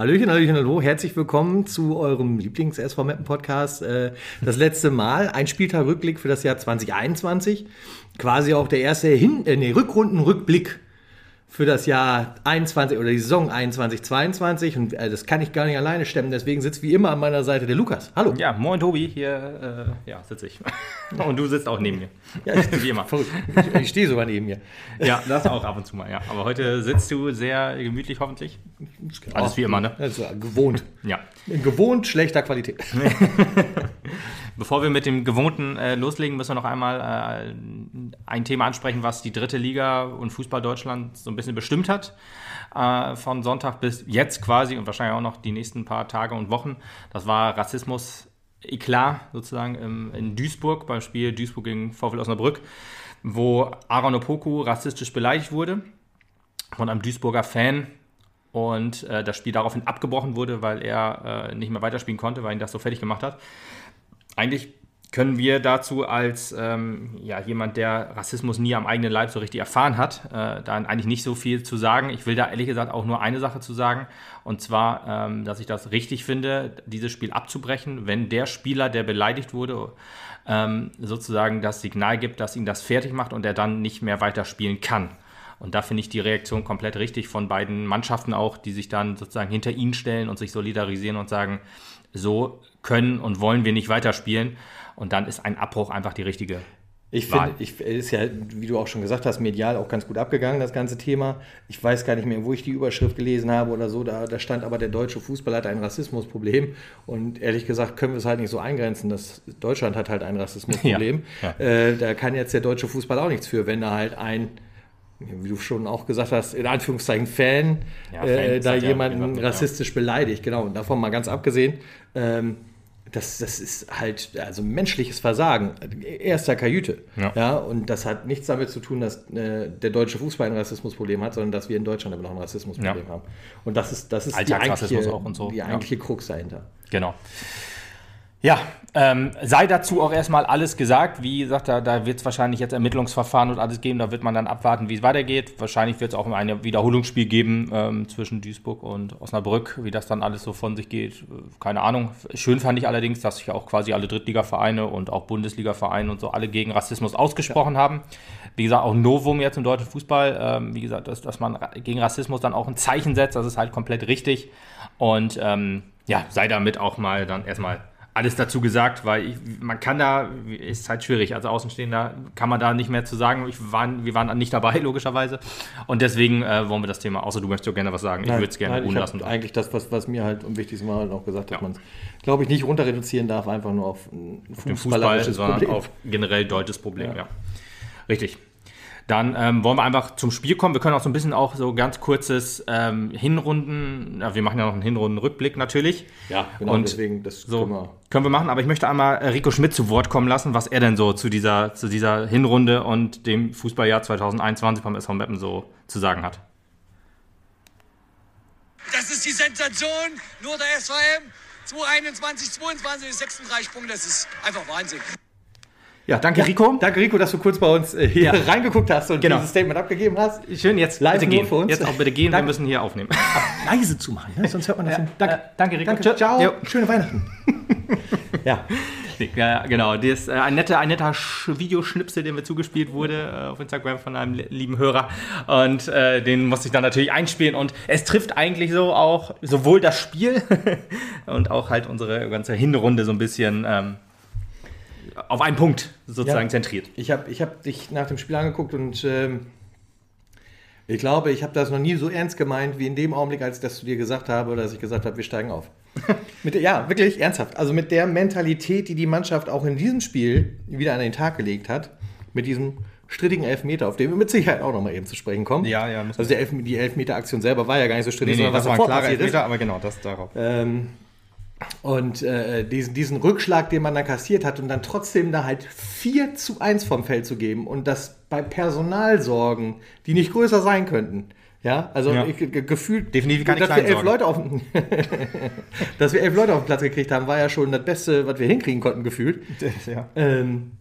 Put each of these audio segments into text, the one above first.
Hallöchen, Hallöchen, hallo, herzlich willkommen zu eurem Lieblings-SV Mappen Podcast. Äh, das letzte Mal, ein Spieltag-Rückblick für das Jahr 2021. Quasi auch der erste Hin äh, nee, Rückrunden-Rückblick für das Jahr 21 oder die Saison 21, 22 und äh, das kann ich gar nicht alleine stemmen. Deswegen sitzt wie immer an meiner Seite der Lukas. Hallo. Ja, moin Tobi, hier äh, ja, sitze ich. und du sitzt auch neben mir. Ja, ich, wie immer. Ich, ich stehe sogar neben mir. Ja, das auch ab und zu mal, ja. Aber heute sitzt du sehr gemütlich hoffentlich. Alles wie immer, ne? Also, gewohnt. Ja. In gewohnt schlechter Qualität. Bevor wir mit dem Gewohnten äh, loslegen, müssen wir noch einmal äh, ein Thema ansprechen, was die dritte Liga und Fußball Deutschland so ein bisschen bestimmt hat. Äh, von Sonntag bis jetzt quasi und wahrscheinlich auch noch die nächsten paar Tage und Wochen. Das war Rassismus Eklat sozusagen im, in Duisburg beim Spiel Duisburg gegen VfL Osnabrück, wo Aaron Opoku rassistisch beleidigt wurde von einem Duisburger Fan und äh, das Spiel daraufhin abgebrochen wurde, weil er äh, nicht mehr weiterspielen konnte, weil ihn das so fertig gemacht hat eigentlich können wir dazu als ähm, ja, jemand, der Rassismus nie am eigenen Leib so richtig erfahren hat, äh, da eigentlich nicht so viel zu sagen. Ich will da ehrlich gesagt auch nur eine Sache zu sagen, und zwar, ähm, dass ich das richtig finde, dieses Spiel abzubrechen, wenn der Spieler, der beleidigt wurde, ähm, sozusagen das Signal gibt, dass ihn das fertig macht und er dann nicht mehr weiterspielen kann. Und da finde ich die Reaktion komplett richtig von beiden Mannschaften auch, die sich dann sozusagen hinter ihn stellen und sich solidarisieren und sagen, so können und wollen wir nicht weiterspielen. Und dann ist ein Abbruch einfach die richtige ich finde, ich ist ja, wie du auch schon gesagt hast, medial auch ganz gut abgegangen, das ganze Thema. Ich weiß gar nicht mehr, wo ich die Überschrift gelesen habe oder so. Da, da stand aber, der deutsche Fußball hat ein Rassismusproblem. Und ehrlich gesagt können wir es halt nicht so eingrenzen. dass Deutschland hat halt ein Rassismusproblem. Ja, ja. Äh, da kann jetzt der deutsche Fußball auch nichts für, wenn da halt ein wie du schon auch gesagt hast, in Anführungszeichen Fan, ja, äh, da jemanden ja, rassistisch beleidigt. Genau, und davon mal ganz abgesehen, ähm, das, das ist halt also menschliches Versagen, erster Kajüte. Ja. ja. und das hat nichts damit zu tun, dass äh, der deutsche Fußball ein Rassismusproblem hat, sondern dass wir in Deutschland immer noch ein Rassismusproblem haben. Und das ist, das ist die eigentliche, so. die eigentliche Krux dahinter. Genau. Ja, ähm, sei dazu auch erstmal alles gesagt. Wie gesagt, da, da wird es wahrscheinlich jetzt Ermittlungsverfahren und alles geben. Da wird man dann abwarten, wie es weitergeht. Wahrscheinlich wird es auch ein Wiederholungsspiel geben ähm, zwischen Duisburg und Osnabrück. Wie das dann alles so von sich geht, keine Ahnung. Schön fand ich allerdings, dass sich auch quasi alle Drittligavereine und auch Bundesligavereine und so alle gegen Rassismus ausgesprochen ja. haben. Wie gesagt, auch Novum jetzt im deutschen Fußball. Ähm, wie gesagt, dass, dass man gegen Rassismus dann auch ein Zeichen setzt, das ist halt komplett richtig. Und ähm, ja, sei damit auch mal dann erstmal alles dazu gesagt, weil ich, man kann da, ist halt schwierig, als Außenstehender kann man da nicht mehr zu sagen. Ich waren, wir waren nicht dabei, logischerweise. Und deswegen äh, wollen wir das Thema, außer du möchtest ja gerne was sagen. Nein, ich würde es gerne ruhen lassen. Eigentlich das, was, was mir halt am wichtigsten war, halt auch gesagt, dass ja. man es, glaube ich, nicht runter reduzieren darf, einfach nur auf ein fußballerisches Fußball, Problem. auf generell deutsches Problem, ja. ja. Richtig. Dann ähm, wollen wir einfach zum Spiel kommen. Wir können auch so ein bisschen auch so ganz kurzes ähm, Hinrunden, ja, wir machen ja noch einen Hinrundenrückblick natürlich. Ja, genau, und deswegen das so können wir. können wir machen, aber ich möchte einmal äh, Rico Schmidt zu Wort kommen lassen, was er denn so zu dieser, zu dieser Hinrunde und dem Fußballjahr 2021 beim SV Meppen so zu sagen hat. Das ist die Sensation, nur der SVM 2021, 22, 36 Punkte, das ist einfach Wahnsinn. Ja, danke Rico. Danke Rico, dass du kurz bei uns äh, hier ja. reingeguckt hast und genau. dieses Statement abgegeben hast. Schön, jetzt live gehen. für uns. Jetzt auch bitte gehen, wir müssen hier aufnehmen. leise zu machen, ne? sonst hört man das ja. Danke. Äh, danke Rico. Danke. Ciao. Jo. Schöne Weihnachten. ja. Ja, genau. Das ist äh, ein netter, ein netter Videoschnipsel, den mir zugespielt wurde äh, auf Instagram von einem lieben Hörer. Und äh, den musste ich dann natürlich einspielen. Und es trifft eigentlich so auch sowohl das Spiel und auch halt unsere ganze Hinrunde so ein bisschen ähm, auf einen Punkt sozusagen ja, zentriert. Ich habe ich hab dich nach dem Spiel angeguckt und ähm, ich glaube, ich habe das noch nie so ernst gemeint wie in dem Augenblick, als ich das zu dir gesagt habe, dass ich gesagt habe, wir steigen auf. mit ja, wirklich ernsthaft. Also mit der Mentalität, die die Mannschaft auch in diesem Spiel wieder an den Tag gelegt hat, mit diesem strittigen Elfmeter, auf den wir mit Sicherheit auch noch mal eben zu sprechen kommen. Ja, ja. Also Elf, die Elfmeter-Aktion selber war ja gar nicht so strittig, nee, nee, sondern was war ein klarer Elfmeter, ist. aber genau, das darauf. Ähm, und äh, diesen, diesen Rückschlag, den man da kassiert hat und dann trotzdem da halt 4 zu 1 vom Feld zu geben und das bei Personalsorgen, die nicht größer sein könnten. Ja, also ja. Ich, gefühlt, definitiv dass wir elf Leute auf, dass wir elf Leute auf den Platz gekriegt haben, war ja schon das Beste, was wir hinkriegen konnten, gefühlt. Ja. Ähm,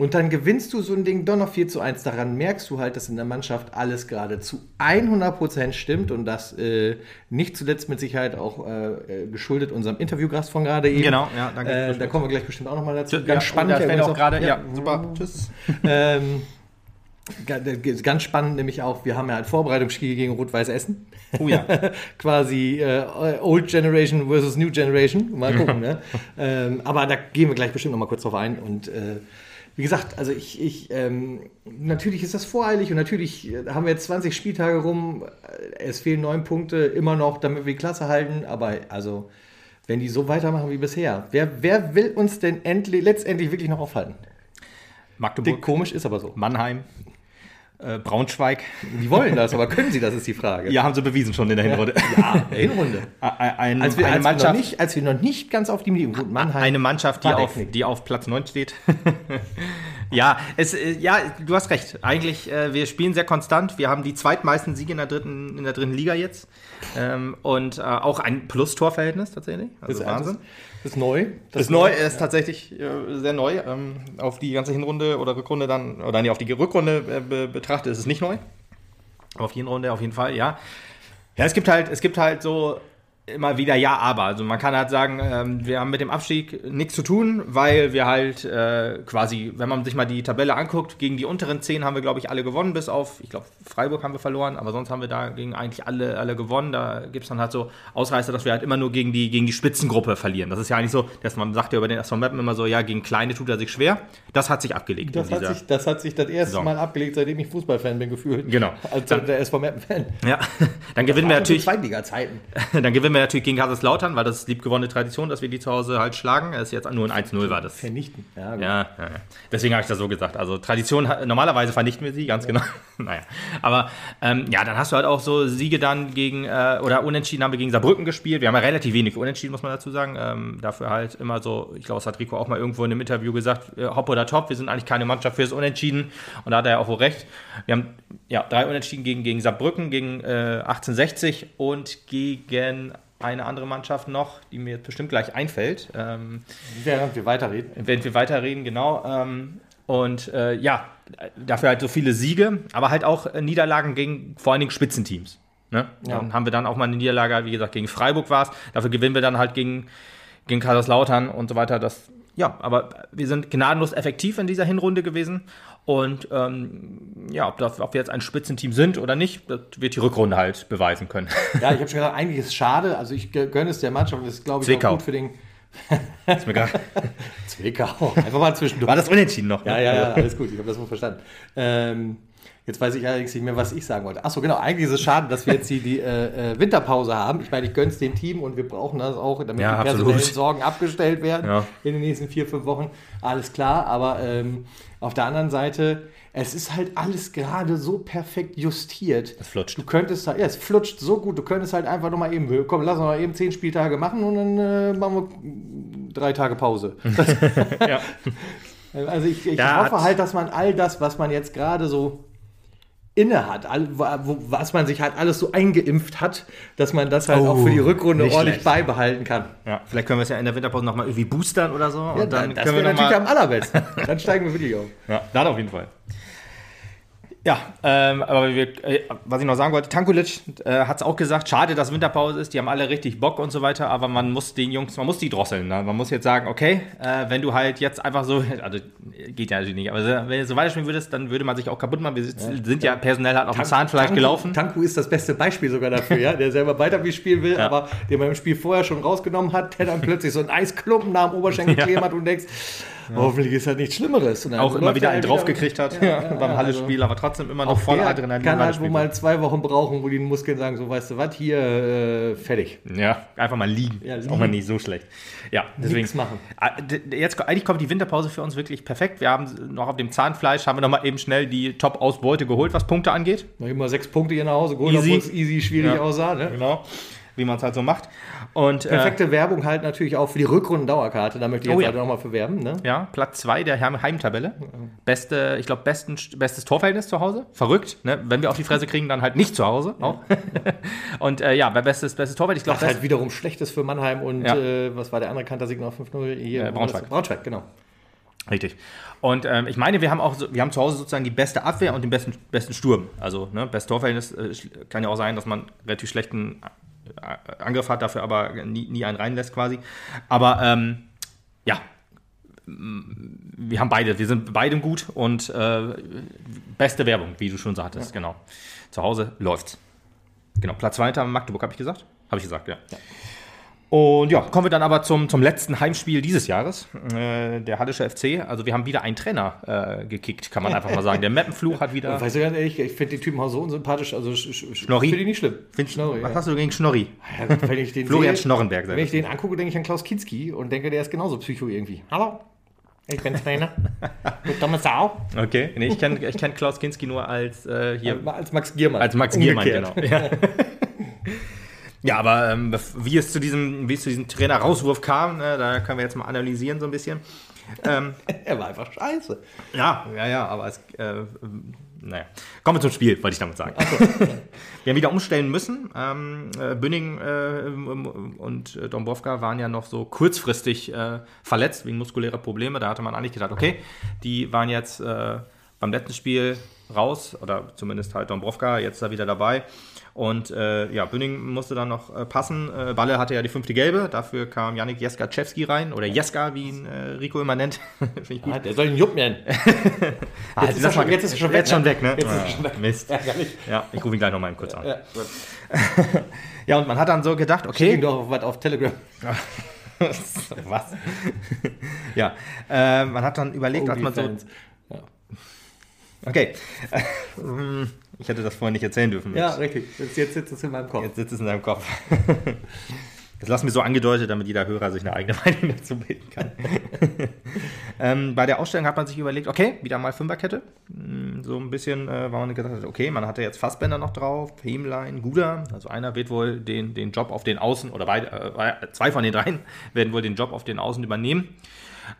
Und dann gewinnst du so ein Ding doch noch 4 zu 1. Daran merkst du halt, dass in der Mannschaft alles gerade zu 100% stimmt und das äh, nicht zuletzt mit Sicherheit auch äh, geschuldet unserem Interviewgast von gerade eben. Genau, ja, danke. Äh, da kommen wir gleich bestimmt auch nochmal dazu. Ganz ja, spannend. Ja, auch gerade. Ja, ja, super. Tschüss. ähm, Ganz spannend nämlich auch, wir haben ja ein Vorbereitungsspiel gegen Rot-Weiß Essen. Oh ja. Quasi äh, Old Generation versus New Generation. Mal gucken, ne? ähm, aber da gehen wir gleich bestimmt noch mal kurz drauf ein. Und äh, wie gesagt, also ich, ich ähm, natürlich ist das voreilig und natürlich äh, haben wir jetzt 20 Spieltage rum. Es fehlen neun Punkte immer noch, damit wir die Klasse halten. Aber also, wenn die so weitermachen wie bisher, wer, wer will uns denn endlich, letztendlich wirklich noch aufhalten? Magdeburg. Komisch ist aber so. Mannheim äh, Braunschweig. Die wollen das, aber können sie das, ist die Frage. Ja, haben sie bewiesen schon in der Hinrunde. Ja, in der Hinrunde. Ein, als, wir, eine als, Mannschaft, wir noch nicht, als wir noch nicht ganz auf die Gut, Mannheim. Eine Mannschaft, die auf, die auf Platz 9 steht. ja, es, äh, ja, du hast recht. Eigentlich, äh, wir spielen sehr konstant. Wir haben die zweitmeisten Siege in der dritten, in der dritten Liga jetzt. Ähm, und äh, auch ein Plus-Tor-Verhältnis tatsächlich. Also das Wahnsinn. Das ist neu. Das ist neu, ist tatsächlich äh, sehr neu. Ähm, auf die ganze Hinrunde oder Rückrunde dann, oder nee, auf die Rückrunde äh, be betrachtet ist es nicht neu. Auf die Hinrunde auf jeden Fall, ja. Ja, es gibt halt, es gibt halt so immer wieder ja, aber. Also man kann halt sagen, ähm, wir haben mit dem Abstieg nichts zu tun, weil wir halt äh, quasi, wenn man sich mal die Tabelle anguckt, gegen die unteren zehn haben wir, glaube ich, alle gewonnen, bis auf, ich glaube, Freiburg haben wir verloren, aber sonst haben wir da gegen eigentlich alle, alle gewonnen. Da gibt es dann halt so Ausreißer, dass wir halt immer nur gegen die, gegen die Spitzengruppe verlieren. Das ist ja eigentlich so, dass man sagt ja über den SV Mappen immer so, ja, gegen Kleine tut er sich schwer. Das hat sich abgelegt. Das, hat sich, das hat sich das erste Saison. Mal abgelegt, seitdem ich Fußballfan bin, gefühlt. Genau. Als dann, der SV Mappen-Fan. Ja, dann gewinnen wir natürlich. Zweitliga-Zeiten. dann gewinnen wir natürlich gegen Kaiserslautern, weil das ist liebgewonnene Tradition, dass wir die zu Hause halt schlagen. Es ist jetzt nur ein 1-0 war das. Vernichten. Ja, ja, ja, Deswegen habe ich das so gesagt. Also Tradition, normalerweise vernichten wir sie, ganz genau. naja. Aber ähm, ja, dann hast du halt auch so Siege dann gegen, äh, oder Unentschieden haben wir gegen Saarbrücken gespielt. Wir haben ja relativ wenig Unentschieden, muss man dazu sagen. Ähm, dafür halt immer so, ich glaube, das hat Rico auch mal irgendwo in einem Interview gesagt, äh, hopp oder top, wir sind eigentlich keine Mannschaft fürs Unentschieden. Und da hat er ja auch wohl recht. Wir haben ja drei Unentschieden gegen, gegen Saarbrücken, gegen äh, 1860 und gegen eine andere Mannschaft noch, die mir bestimmt gleich einfällt. Ähm, während wir weiterreden. Während wir weiterreden, genau. Ähm, und äh, ja, dafür halt so viele Siege, aber halt auch äh, Niederlagen gegen vor allen Dingen Spitzenteams. Ne? Ja. Dann haben wir dann auch mal eine Niederlage, wie gesagt, gegen Freiburg war es. Dafür gewinnen wir dann halt gegen, gegen Kaiserslautern und so weiter. Das, ja, aber wir sind gnadenlos effektiv in dieser Hinrunde gewesen. Und ähm, ja, ob, das, ob, wir jetzt ein Spitzenteam sind oder nicht, das wird die Rückrunde halt beweisen können. Ja, ich habe schon gesagt, eigentlich ist es schade. Also ich gönne es der Mannschaft. Das ist, glaube ich, Zwickau. auch gut für den. ist mir Zwickau. Einfach mal zwischendurch. War das unentschieden noch? Ne? Ja, ja, ja, alles gut. Ich habe das wohl verstanden. Ähm, Jetzt weiß ich allerdings nicht mehr, was ich sagen wollte. Achso, genau. Eigentlich ist es schade, dass wir jetzt hier die äh, äh Winterpause haben. Ich meine, ich gönne es dem Team und wir brauchen das auch, damit ja, die personellen absolut. Sorgen abgestellt werden ja. in den nächsten vier, fünf Wochen. Alles klar. Aber ähm, auf der anderen Seite, es ist halt alles gerade so perfekt justiert. Es flutscht. Du könntest halt, ja, es flutscht so gut. Du könntest halt einfach nochmal eben, komm, lass uns mal eben zehn Spieltage machen und dann äh, machen wir drei Tage Pause. ja. Also ich, ich hoffe halt, dass man all das, was man jetzt gerade so inne hat, was man sich halt alles so eingeimpft hat, dass man das halt oh, auch für die Rückrunde ordentlich schlecht. beibehalten kann. Ja, vielleicht können wir es ja in der Winterpause nochmal irgendwie boostern oder so. Ja, und dann das wäre natürlich am allerbesten. dann steigen wir wirklich auf. Ja, dann auf jeden Fall. Ja, ähm, aber wir, äh, was ich noch sagen wollte, Tankulic äh, hat es auch gesagt, schade, dass Winterpause ist, die haben alle richtig Bock und so weiter, aber man muss den Jungs, man muss die drosseln. Ne? Man muss jetzt sagen, okay, äh, wenn du halt jetzt einfach so, also geht ja natürlich nicht, aber wenn du so weiterspielen würdest, dann würde man sich auch kaputt machen. Wir ja. sind ja personell halt auf dem Zahnfleisch Tanku, gelaufen. Tanku ist das beste Beispiel sogar dafür, ja, der selber weiter wie spielen will, ja. aber den man im Spiel vorher schon rausgenommen hat, der dann plötzlich so einen Eisklumpen nach dem Oberschenkel kleben hat und denkst, ja. Hoffentlich ist das nichts Schlimmeres. Und auch immer wieder einen draufgekriegt hat ja, beim Halle-Spiel, also aber trotzdem immer noch voll Adrenalin. Kann halt wohl mal zwei Wochen brauchen, wo die Muskeln sagen, so weißt du was, hier äh, fertig. Ja, einfach mal liegen. Ja, ist auch mal nicht so schlecht. Ja, deswegen. Nichts machen. Ah, jetzt, eigentlich kommt die Winterpause für uns wirklich perfekt. Wir haben noch auf dem Zahnfleisch, haben wir noch mal eben schnell die Top-Ausbeute geholt, was Punkte angeht. Noch immer sechs Punkte hier nach Hause geholt, easy. obwohl es easy schwierig aussah. Ne? Genau wie man es halt so macht. Und, Perfekte äh, Werbung halt natürlich auch für die Rückrunden-Dauerkarte. Da möchte ich jetzt oh, ja. halt nochmal für werben. Ne? Ja, Platz 2 der Heimtabelle. Beste, ich glaube, bestes Torverhältnis zu Hause. Verrückt. Ne? Wenn wir auf die Fresse kriegen, dann halt nicht zu Hause. Ja. Auch. und äh, ja, bestes, bestes Torverhältnis. Ich glaube, halt wiederum schlechtes für Mannheim und ja. äh, was war der andere Kantersieg noch 5-0? Hier, äh, Braunschweig. Braunschweig, genau. Richtig. Und ähm, ich meine, wir haben auch wir haben zu Hause sozusagen die beste Abwehr und den besten, besten Sturm. Also ne, best Torverhältnis äh, kann ja auch sein, dass man relativ schlechten äh, Angriff hat, dafür aber nie, nie einen reinlässt quasi. Aber ähm, ja, wir haben beide, wir sind beide gut und äh, beste Werbung, wie du schon sagtest, ja. genau. Zu Hause läuft's. Genau, Platz weiter Magdeburg, habe ich gesagt? Habe ich gesagt, ja. ja. Und ja, kommen wir dann aber zum, zum letzten Heimspiel dieses Jahres, äh, der Hallische FC. Also wir haben wieder einen Trainer äh, gekickt, kann man einfach mal sagen. Der Mappenfluch hat wieder... Weißt du ganz ehrlich, ich finde den Typen auch so unsympathisch, also Schnorri. finde ich nicht schlimm. Find, Schnorri, was ja. hast du gegen Schnorri? Ja, wenn ich den Florian sehe, Schnorrenberg. Wenn ich den angucke, denke ich an Klaus Kinski und denke, der ist genauso Psycho irgendwie. Hallo, ich bin Trainer. du dumme Sau. Okay, nee, ich kenne ich kenn Klaus Kinski nur als äh, hier... Als Max Giermann. Als Max Giermann, genau. Ja. Ja, aber ähm, wie, es zu diesem, wie es zu diesem Trainer-Rauswurf kam, ne, da können wir jetzt mal analysieren so ein bisschen. Ähm, er war einfach scheiße. Ja, ja, ja, aber es, äh, naja. Kommen wir zum Spiel, wollte ich damit sagen. So. wir haben wieder umstellen müssen. Ähm, äh, Bünning äh, und äh, Dombrovka waren ja noch so kurzfristig äh, verletzt wegen muskulärer Probleme. Da hatte man eigentlich gedacht, okay, die waren jetzt äh, beim letzten Spiel raus, oder zumindest halt Dombrovka, jetzt da wieder dabei. Und äh, ja, Bünning musste dann noch äh, passen. Äh, Balle hatte ja die fünfte Gelbe, dafür kam Janik Jeskaczewski rein, oder Jeska, wie ihn äh, Rico immer nennt. Finde ich gut. Ah, der soll ihn Jupp nennen. ah, jetzt, ist er schon, jetzt ist er schon weg, schon weg, ne? Jetzt ah, ist schon weg. Mist. Ja, ich rufe ihn gleich nochmal kurz an. Ja, ja, und man hat dann so gedacht, okay. Ihm doch was auf Telegram. was? ja, äh, man hat dann überlegt, was man so... Ja. Okay. Ich hätte das vorher nicht erzählen dürfen. Ja, richtig. Jetzt, jetzt sitzt es in meinem Kopf. Jetzt sitzt es in deinem Kopf. Das lassen wir so angedeutet, damit jeder Hörer sich eine eigene Meinung dazu bilden kann. ähm, bei der Ausstellung hat man sich überlegt, okay, wieder mal Fünferkette. Hm, so ein bisschen, äh, weil man gedacht hat, okay, man hatte jetzt Fassbänder noch drauf, Hemlein, Guder. Also einer wird wohl den, den Job auf den Außen, oder beide, äh, zwei von den dreien werden wohl den Job auf den Außen übernehmen.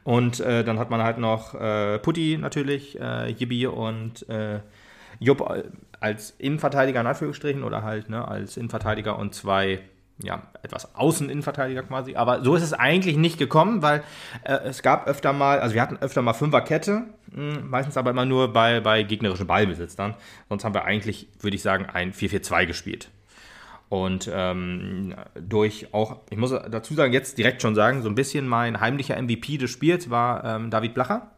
Und äh, dann hat man halt noch äh, Putti natürlich, äh, Yibi und äh, Jupp als Innenverteidiger in Anführungsstrichen oder halt ne, als Innenverteidiger und zwei ja, etwas Außeninnenverteidiger quasi. Aber so ist es eigentlich nicht gekommen, weil äh, es gab öfter mal, also wir hatten öfter mal Fünferkette, mh, hm, meistens aber immer nur bei, bei gegnerischem Ballbesitz dann. Sonst haben wir eigentlich, würde ich sagen, ein 4-4-2 gespielt. Und ähm, durch auch, ich muss dazu sagen, jetzt direkt schon sagen, so ein bisschen mein heimlicher MVP des Spiels war ähm, David Blacher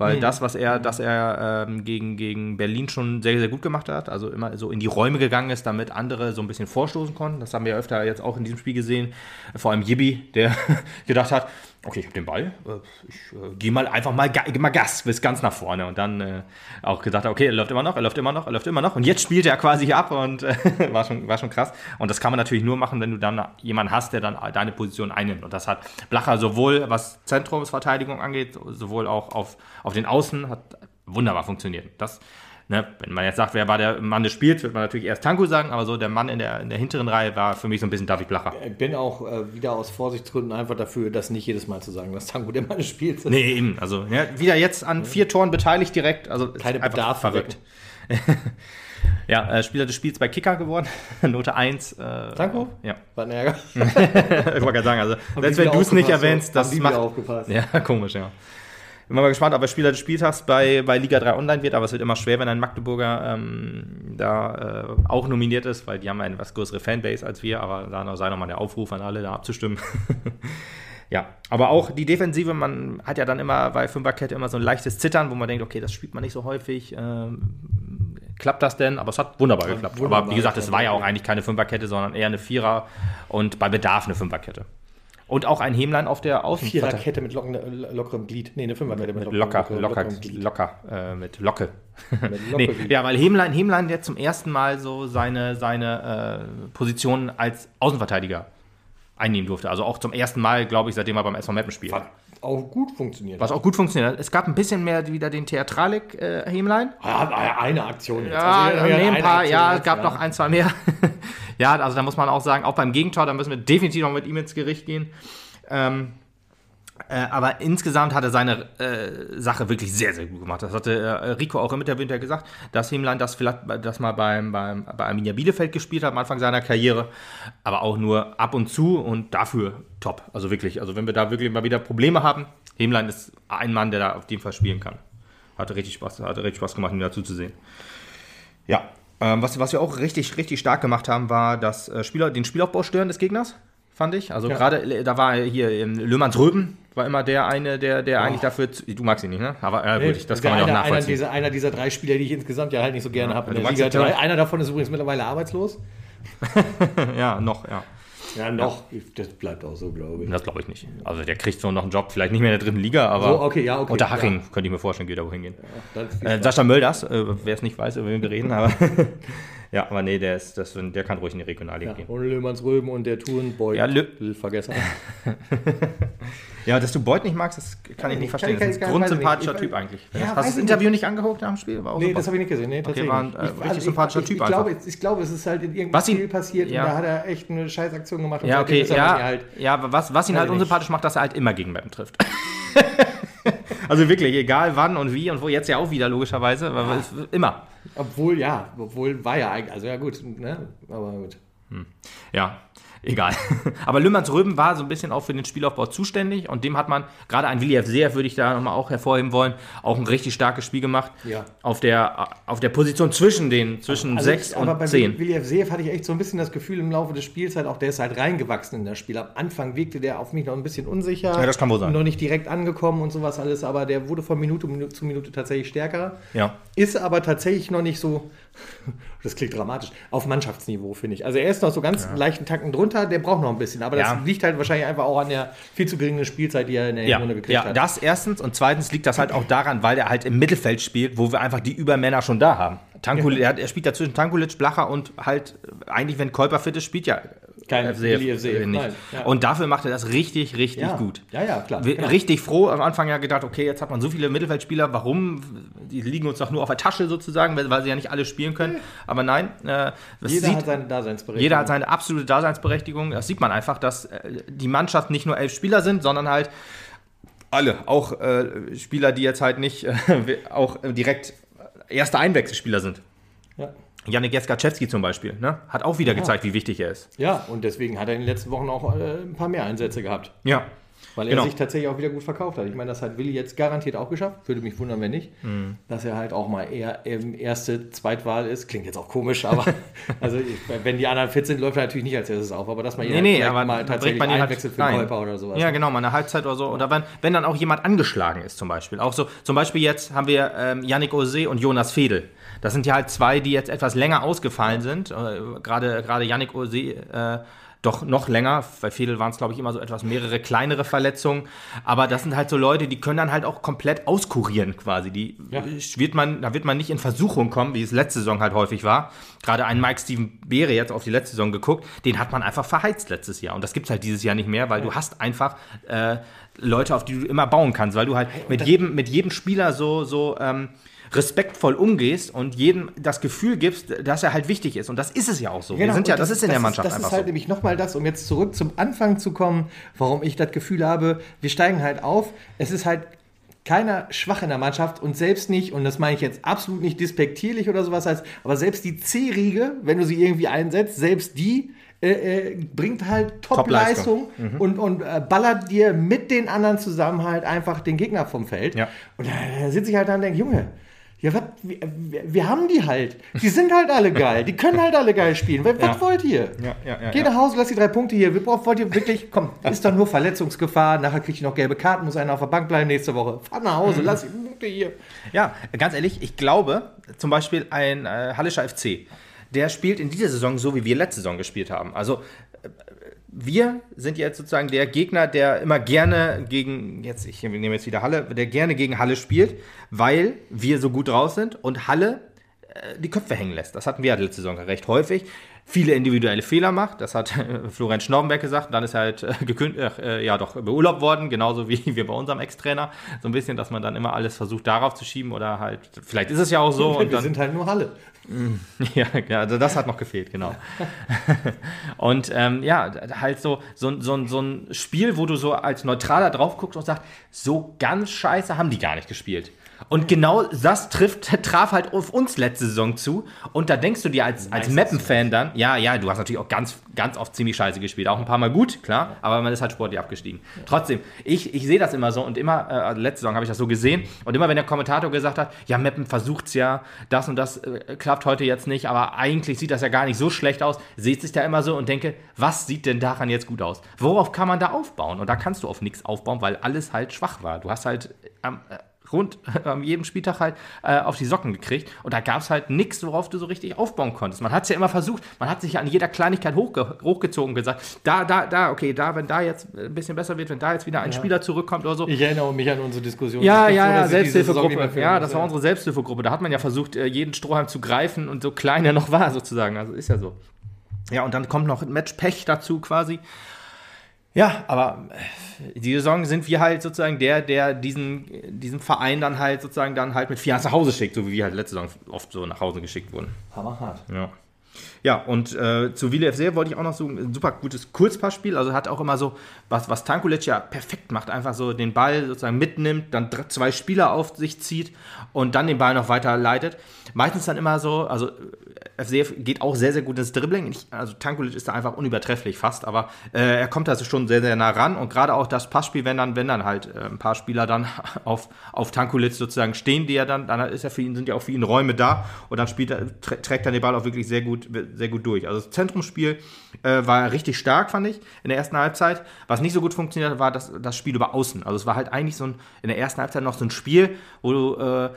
weil mhm. das, was er, dass er ähm, gegen, gegen Berlin schon sehr, sehr gut gemacht hat, also immer so in die Räume gegangen ist, damit andere so ein bisschen vorstoßen konnten. Das haben wir öfter jetzt auch in diesem Spiel gesehen. Vor allem Yibi, der gedacht hat, okay, ich habe den Ball, äh, ich äh, gehe mal einfach mal, mal Gas bis ganz nach vorne und dann äh, auch gesagt, okay, er läuft immer noch, er läuft immer noch, er läuft immer noch und jetzt spielt er quasi ab und äh, war, schon, war schon krass. Und das kann man natürlich nur machen, wenn du dann jemanden hast, der dann deine Position einnimmt. Und das hat Blacher sowohl, was Zentrumsverteidigung angeht, sowohl auch auf, auf den Außen, hat wunderbar funktioniert. Das Ne, wenn man jetzt sagt, wer war der Mann des Spiels, wird man natürlich erst Tanko sagen, aber so der Mann in der, in der hinteren Reihe war für mich so ein bisschen David Blacher. Ich bin auch äh, wieder aus Vorsichtsgründen einfach dafür, das nicht jedes Mal zu sagen, dass Tanko der Mann des Spiels ist. Nee, eben. Also ja, wieder jetzt an vier Toren beteiligt direkt. Also Keine Bedarf verrückt. ja, äh, Spieler des Spiels bei Kicker geworden. Note 1. Äh, Tanko? Ja. War ein Ärger. ich wollte gerade sagen, also, selbst wenn du es nicht erwähnst, das macht. Aufgepasst. Ja, komisch, ja. Bin mal gespannt, ob er Spieler des Spieltags bei, bei Liga 3 online wird, aber es wird immer schwer, wenn ein Magdeburger ähm, da äh, auch nominiert ist, weil die haben eine etwas größere Fanbase als wir, aber da sei nochmal der Aufruf an alle, da abzustimmen. ja, aber auch die Defensive, man hat ja dann immer bei Fünferkette immer so ein leichtes Zittern, wo man denkt, okay, das spielt man nicht so häufig. Ähm, klappt das denn? Aber es hat wunderbar geklappt. Wunderbar aber wie gesagt, es war ja auch eigentlich keine Fünferkette, sondern eher eine Vierer und bei Bedarf eine Fünferkette. Und auch ein Hämlein auf der Außen. Viererkette mit locken, lockerem Glied. Nee, eine Fünferkette mit, mit locker, locker, locker, locker, äh, mit Locke. mit nee, ja, weil Hämlein, Hämlein der zum ersten Mal so seine, seine äh, Position als Außenverteidiger einnehmen durfte. Also auch zum ersten Mal, glaube ich, seitdem er beim SV Meppen spielt. Auch gut funktioniert. Was auch gut funktioniert. Es gab ein bisschen mehr wieder den Theatralik-Hämlein. Äh, ja, eine Aktion jetzt. Ja, also, nee, ein paar, ja, es gab ja. noch ein, zwei mehr. ja, also da muss man auch sagen, auch beim Gegentor, da müssen wir definitiv noch mit ihm ins Gericht gehen. Ähm, Äh, aber insgesamt hat er seine äh, Sache wirklich sehr, sehr gut gemacht. Das hatte äh, Rico auch im Interview gesagt, dass Hemlein das vielleicht das mal beim, beim, bei Arminia Bielefeld gespielt hat am Anfang seiner Karriere, aber auch nur ab und zu und dafür top. Also wirklich, also wenn wir da wirklich mal wieder Probleme haben, Hemlein ist ein Mann, der da auf jeden Fall spielen kann. Hatte richtig Spaß, hatte richtig Spaß gemacht, ihm dazu zu sehen. Ja, ähm, was, was wir auch richtig, richtig stark gemacht haben, war das äh, Spieler, den Spielaufbau stören des Gegners fand ich. Also Ja. gerade, äh, da war hier ähm, Löhmanns Röben, war immer der eine, der, der eigentlich dafür, zu- du magst ihn nicht, ne? Aber äh, gut, das kann man ja auch einer, einer, nachvollziehen. dieser, einer dieser drei Spieler, die ich insgesamt ja halt nicht so gerne habe. in du der magst Liga den Terror. 3. Einer davon ist übrigens mittlerweile arbeitslos. ja, noch, ja. Ja, noch. Das bleibt auch so, glaube ich. Das glaube ich nicht. Also der kriegt so noch einen Job, vielleicht nicht mehr in der dritten Liga, aber So, okay, ja, okay, unter ja. Haching könnte ich mir vorstellen, geht er wohin gehen. Viel Äh. Sascha Mölders, äh, wer es nicht weiß, über wen wir reden, aber ja, aber nee, der ist, das, der kann ruhig in die Regionalliga ja, gehen. und Löhmanns Röben und der Tourenboy. Ja, Lö- Vergessen. Ja, dass du Beuth nicht magst, das kann ich nicht verstehen. kann- das ist ein kann- grundsympathischer Typ nicht. eigentlich. Ja, Hast du das Interview nicht angeguckt nach dem Spiel? War Nee, super. das habe ich nicht gesehen. Nee, tatsächlich. war ein, äh, Ich- richtig sympathischer ich, Typ ich, glaube, einfach. ich, ich glaube, es ist halt in irgendeinem Was ihn- Spiel passiert ja. und da hat er echt eine Scheißaktion gemacht. Ja, okay, ja, mir halt, ja, aber was, was ihn halt nicht. unsympathisch macht, dass er halt immer gegen Mappen trifft. also wirklich, egal wann und wie und wo, jetzt ja auch wieder logischerweise, es, immer. obwohl, ja, obwohl war ja eigentlich, also ja gut, ne? aber gut. Ja, egal. Aber Lümmerns Röben war so ein bisschen auch für den Spielaufbau zuständig und dem hat man, gerade ein Willi F. Seer würde ich da nochmal auch hervorheben wollen, auch ein richtig starkes Spiel gemacht. Ja. Auf der, auf der Position zwischen den, zwischen Also 6 ich- aber und bei 10. Willi F. Seev hatte ich echt so ein bisschen das Gefühl im Laufe des Spiels halt auch, der ist halt reingewachsen in das Spiel. Am Anfang wirkte der auf mich noch ein bisschen unsicher. Ja, das kann wohl sein. Noch nicht direkt angekommen und sowas alles, aber der wurde von Minute zu Minute tatsächlich stärker. Ja. Ist aber tatsächlich noch nicht so, das klingt dramatisch, auf Mannschaftsniveau, finde ich. Also er ist noch so ganz leichten Tacken drunter, der braucht noch ein bisschen. Aber das Ja. liegt halt wahrscheinlich einfach auch an der viel zu geringen Spielzeit, die er in der Ja, Runde gekriegt ja, hat. das erstens und zweitens liegt das halt auch daran, weil er halt im Mittelfeld spielt, wo wir einfach die Übermänner schon da haben. Tankulic, er, hat- er spielt da zwischen Tankulic, Blacher und halt äh, eigentlich, wenn Kolper fit ist, spielt ja Kein FCF, Willi FCF, nicht. nein, ja. Und dafür macht er das richtig, richtig ja. gut. Ja, ja, klar. Genau. Richtig froh, am Anfang ja gedacht, okay, jetzt hat man so viele Mittelfeldspieler, warum? Die liegen uns doch nur auf der Tasche sozusagen, weil, sie ja nicht alle spielen können. Aber nein, äh, Jeder sieht, hat seine Daseinsberechtigung. jeder hat seine absolute Daseinsberechtigung. Das sieht man einfach, dass äh, die Mannschaft nicht nur elf Spieler sind, sondern halt alle. Auch äh, Spieler, die jetzt halt nicht äh, auch direkt erste Einwechselspieler sind. Ja. Janik Jeskaczewski zum Beispiel, ne? hat auch wieder gezeigt, wie wichtig er ist. Ja, und deswegen hat er in den letzten Wochen auch äh, ein paar mehr Einsätze gehabt. Ja. Weil er Genau. sich tatsächlich auch wieder gut verkauft hat. Ich meine, das hat Willi jetzt garantiert auch geschafft. Würde mich wundern, wenn nicht. Mhm. Dass er halt auch mal eher erste Zweitwahl ist. Klingt jetzt auch komisch, aber also wenn die anderen fit sind, läuft er natürlich nicht als erstes auf. Aber dass man Nee, nee, aber mal tatsächlich man halt- einwechselt für. Käuper oder sowas. Ja, genau, mal eine Halbzeit oder so. Oder wenn, wenn dann auch jemand angeschlagen ist, zum Beispiel. Auch so, zum Beispiel jetzt haben wir ähm, Yannick Ose und Jonas Fedel. Das sind ja halt zwei, die jetzt etwas länger ausgefallen sind. Äh, Gerade gerade Yannick Ose äh, doch noch länger. Bei Fedel waren es, glaube ich, immer so etwas mehrere kleinere Verletzungen. Aber das sind halt so Leute, die können dann halt auch komplett auskurieren quasi. Die Ja. wird man, da wird man nicht in Versuchung kommen, wie es letzte Saison halt häufig war. Gerade ein Mike Steven Beere jetzt auf die letzte Saison geguckt, den hat man einfach verheizt letztes Jahr. Und das gibt es halt dieses Jahr nicht mehr, weil du hast einfach äh, Leute, auf die du immer bauen kannst, weil du halt mit jedem, mit jedem Spieler so, so ähm, respektvoll umgehst und jedem das Gefühl gibst, dass er halt wichtig ist. Und das ist es ja auch so. Wir Genau, sind ja, und das, ist in der Mannschaft das einfach ist halt so. nämlich nochmal das, um jetzt zurück zum Anfang zu kommen, warum ich das Gefühl habe, wir steigen halt auf. Es ist halt keiner schwach in der Mannschaft und selbst nicht, und das meine ich jetzt absolut nicht despektierlich oder sowas, als, aber selbst die C-Riege, wenn du sie irgendwie einsetzt, selbst die äh, äh, bringt halt Top-Leistung Mhm. und, und äh, ballert dir mit den anderen zusammen halt einfach den Gegner vom Feld. Ja. Und da, da sitze ich halt da und denke, Junge, ja, was, wir, wir, haben die halt. Die sind halt alle geil. Die können halt alle geil spielen. Was, Ja. wollt ihr? Ja, ja, Geh nach Hause, lass die drei Punkte hier. Wir brauchen, wollt ihr wirklich, komm, ist doch nur Verletzungsgefahr. Nachher kriege ich noch gelbe Karten, muss einer auf der Bank bleiben nächste Woche. Fahr nach Mhm. Hause, lass die Punkte hier. Ja, ganz ehrlich, ich glaube, zum Beispiel ein äh, Hallischer FC, der spielt in dieser Saison so, wie wir letzte Saison gespielt haben. Also wir sind jetzt sozusagen der Gegner, der immer gerne gegen, jetzt, ich nehme jetzt wieder Halle, der gerne gegen Halle spielt, weil wir so gut draus sind und Halle äh, die Köpfe hängen lässt. Das hatten wir halt letzte Saison recht häufig. Viele individuelle Fehler macht, das hat äh, Florian Schnorbenberg gesagt. Dann ist er halt äh, gekündigt, äh, ja doch beurlaubt worden, genauso wie wir bei unserem Ex-Trainer. So ein bisschen, dass man dann immer alles versucht darauf zu schieben oder halt, vielleicht ist es ja auch so. wir und dann, sind halt nur Halle. ja, also das hat noch gefehlt, genau. und ähm, ja, halt so, so, so, so ein Spiel, wo du so als Neutraler drauf guckst und sagst, so ganz scheiße haben die gar nicht gespielt. Und genau das trifft, traf halt auf uns letzte Saison zu. Und da denkst du dir als, als Meppen-Fan dann, ja, ja, du hast natürlich auch ganz, ganz oft ziemlich scheiße gespielt. Auch ein paar Mal gut, klar, aber man ist halt sportlich abgestiegen. Trotzdem, ich, ich sehe das immer so und immer, äh, also letzte Saison habe ich das so gesehen. Und immer, wenn der Kommentator gesagt hat, ja, Meppen versucht's ja, das und das äh, klappt heute jetzt nicht, aber eigentlich sieht das ja gar nicht so schlecht aus, seht sich da immer so und denke, was sieht denn daran jetzt gut aus? Worauf kann man da aufbauen? Und da kannst du auf nichts aufbauen, weil alles halt schwach war. Du hast halt am. Rund an jedem Spieltag halt äh, auf die Socken gekriegt. Und da gab es halt nichts, worauf du so richtig aufbauen konntest. Man hat es ja immer versucht, man hat sich ja an jeder Kleinigkeit hochge hochgezogen und gesagt, da, da, da, okay, da, wenn da jetzt ein bisschen besser wird, wenn da jetzt wieder ein ja. Spieler zurückkommt oder so. Ich erinnere mich an unsere Diskussion. Ja, ja, so, ja, Selbsthilfegruppe. Ja, das war unsere Selbsthilfegruppe. Da hat man ja versucht, äh, jeden Strohhalm zu greifen und so klein er noch war, sozusagen. Also ist ja so. Ja, und dann kommt noch Match-Pech dazu quasi. Ja, aber äh, die Saison sind wir halt sozusagen der, der diesen, diesen Verein dann halt sozusagen dann halt mit vier nach Hause schickt, so wie wir halt letzte Saison oft so nach Hause geschickt wurden. Hammerhart. Ja. Ja, und äh, zu Wille FC wollte ich auch noch so ein super gutes Kurzpassspiel. Also hat auch immer so, was, was Tankulic ja perfekt macht, einfach so den Ball sozusagen mitnimmt, dann zwei Spieler auf sich zieht und dann den Ball noch weiterleitet. Meistens dann immer so, also FCF geht auch sehr, sehr gut ins Dribbling. Ich, also Tankulic ist da einfach unübertrefflich fast, aber äh, er kommt also schon sehr, sehr nah ran und gerade auch das Passspiel, wenn dann, wenn dann halt äh, ein paar Spieler dann auf, auf Tankulic sozusagen stehen, die er dann, dann ist er für ihn, sind ja auch für ihn Räume da und dann spielt er, trägt er den Ball auch wirklich sehr gut, sehr gut durch. Also das Zentrumsspiel äh, war richtig stark, fand ich, in der ersten Halbzeit. Was nicht so gut funktioniert hat, war das, das Spiel über Außen. Also es war halt eigentlich so ein, in der ersten Halbzeit noch so ein Spiel, wo du äh,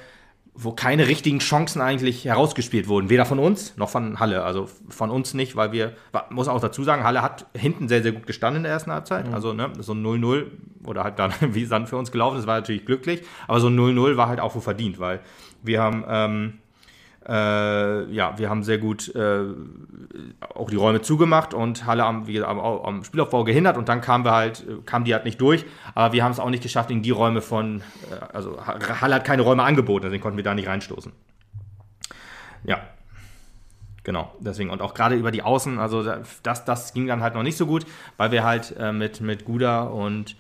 wo keine richtigen Chancen eigentlich herausgespielt wurden. Weder von uns noch von Halle. Also von uns nicht, weil wir, muss auch dazu sagen, Halle hat hinten sehr, sehr gut gestanden in der ersten Halbzeit. Mhm. Also ne, so ein 0-0 oder halt dann, wie es dann für uns gelaufen ist, war natürlich glücklich. Aber so ein 0-0 war halt auch wo verdient, weil wir haben ähm, äh, ja, wir haben sehr gut äh, auch die Räume zugemacht und Halle am, wie, am, am, Spielaufbau gehindert und dann kamen wir halt, kamen die halt nicht durch, aber wir haben es auch nicht geschafft, in die Räume von, äh, also Halle hat keine Räume angeboten, deswegen konnten wir da nicht reinstoßen. Ja, Genau, deswegen. Und auch gerade über die Außen, also das, das ging dann halt noch nicht so gut, weil wir halt äh, mit, mit Guda und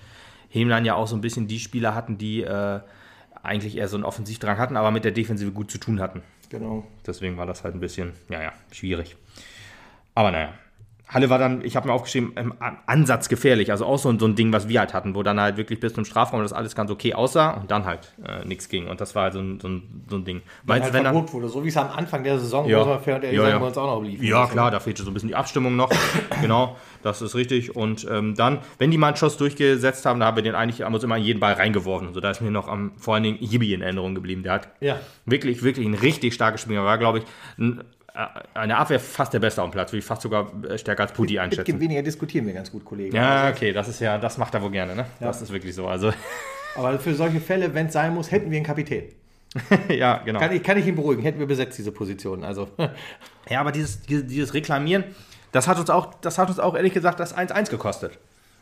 Hemlein ja auch so ein bisschen die Spieler hatten, die äh, eigentlich eher so einen Offensivdrang hatten, aber mit der Defensive gut zu tun hatten. Genau. Deswegen war das halt ein bisschen, ja, ja, schwierig. Aber naja, Halle war dann, ich habe mir aufgeschrieben, im Ansatz gefährlich. Also auch so ein, so ein Ding, was wir halt hatten, wo dann halt wirklich bis zum Strafraum das alles ganz okay aussah und dann halt äh, nichts ging. Und das war halt so ein, so ein, so ein Ding. Weil halt wenn dann, wurde, so wie es am Anfang der Saison, ja, muss man ja, ja. uns auch noch lief. Ja, klar, da fehlte so ein bisschen die Abstimmung noch. genau, das ist richtig. Und ähm, dann, wenn die mal einen Schuss durchgesetzt haben, da haben wir den eigentlich haben uns immer in jeden Ball reingeworfen. Also da ist mir noch am, vor allen Dingen Yibi in Erinnerung geblieben. Der hat ja. wirklich, wirklich ein richtig starkes Spiel. Er war, glaube ich, ein eine Abwehr fast der Beste auf dem Platz, würde ich fast sogar äh, stärker als Putti einschätzen. Mit weniger diskutieren wir ganz gut, Kollege. Ja, okay, das ist ja, das macht er wohl gerne, ne? Ja. Das ist wirklich so. Also. Aber für solche Fälle, wenn es sein muss, hätten wir einen Kapitän. ja, genau. Kann ich, kann ich ihn beruhigen, hätten wir besetzt, diese Position. Also. ja, aber dieses, dieses, dieses Reklamieren, das hat uns auch, das hat uns auch ehrlich gesagt das 1-1 gekostet.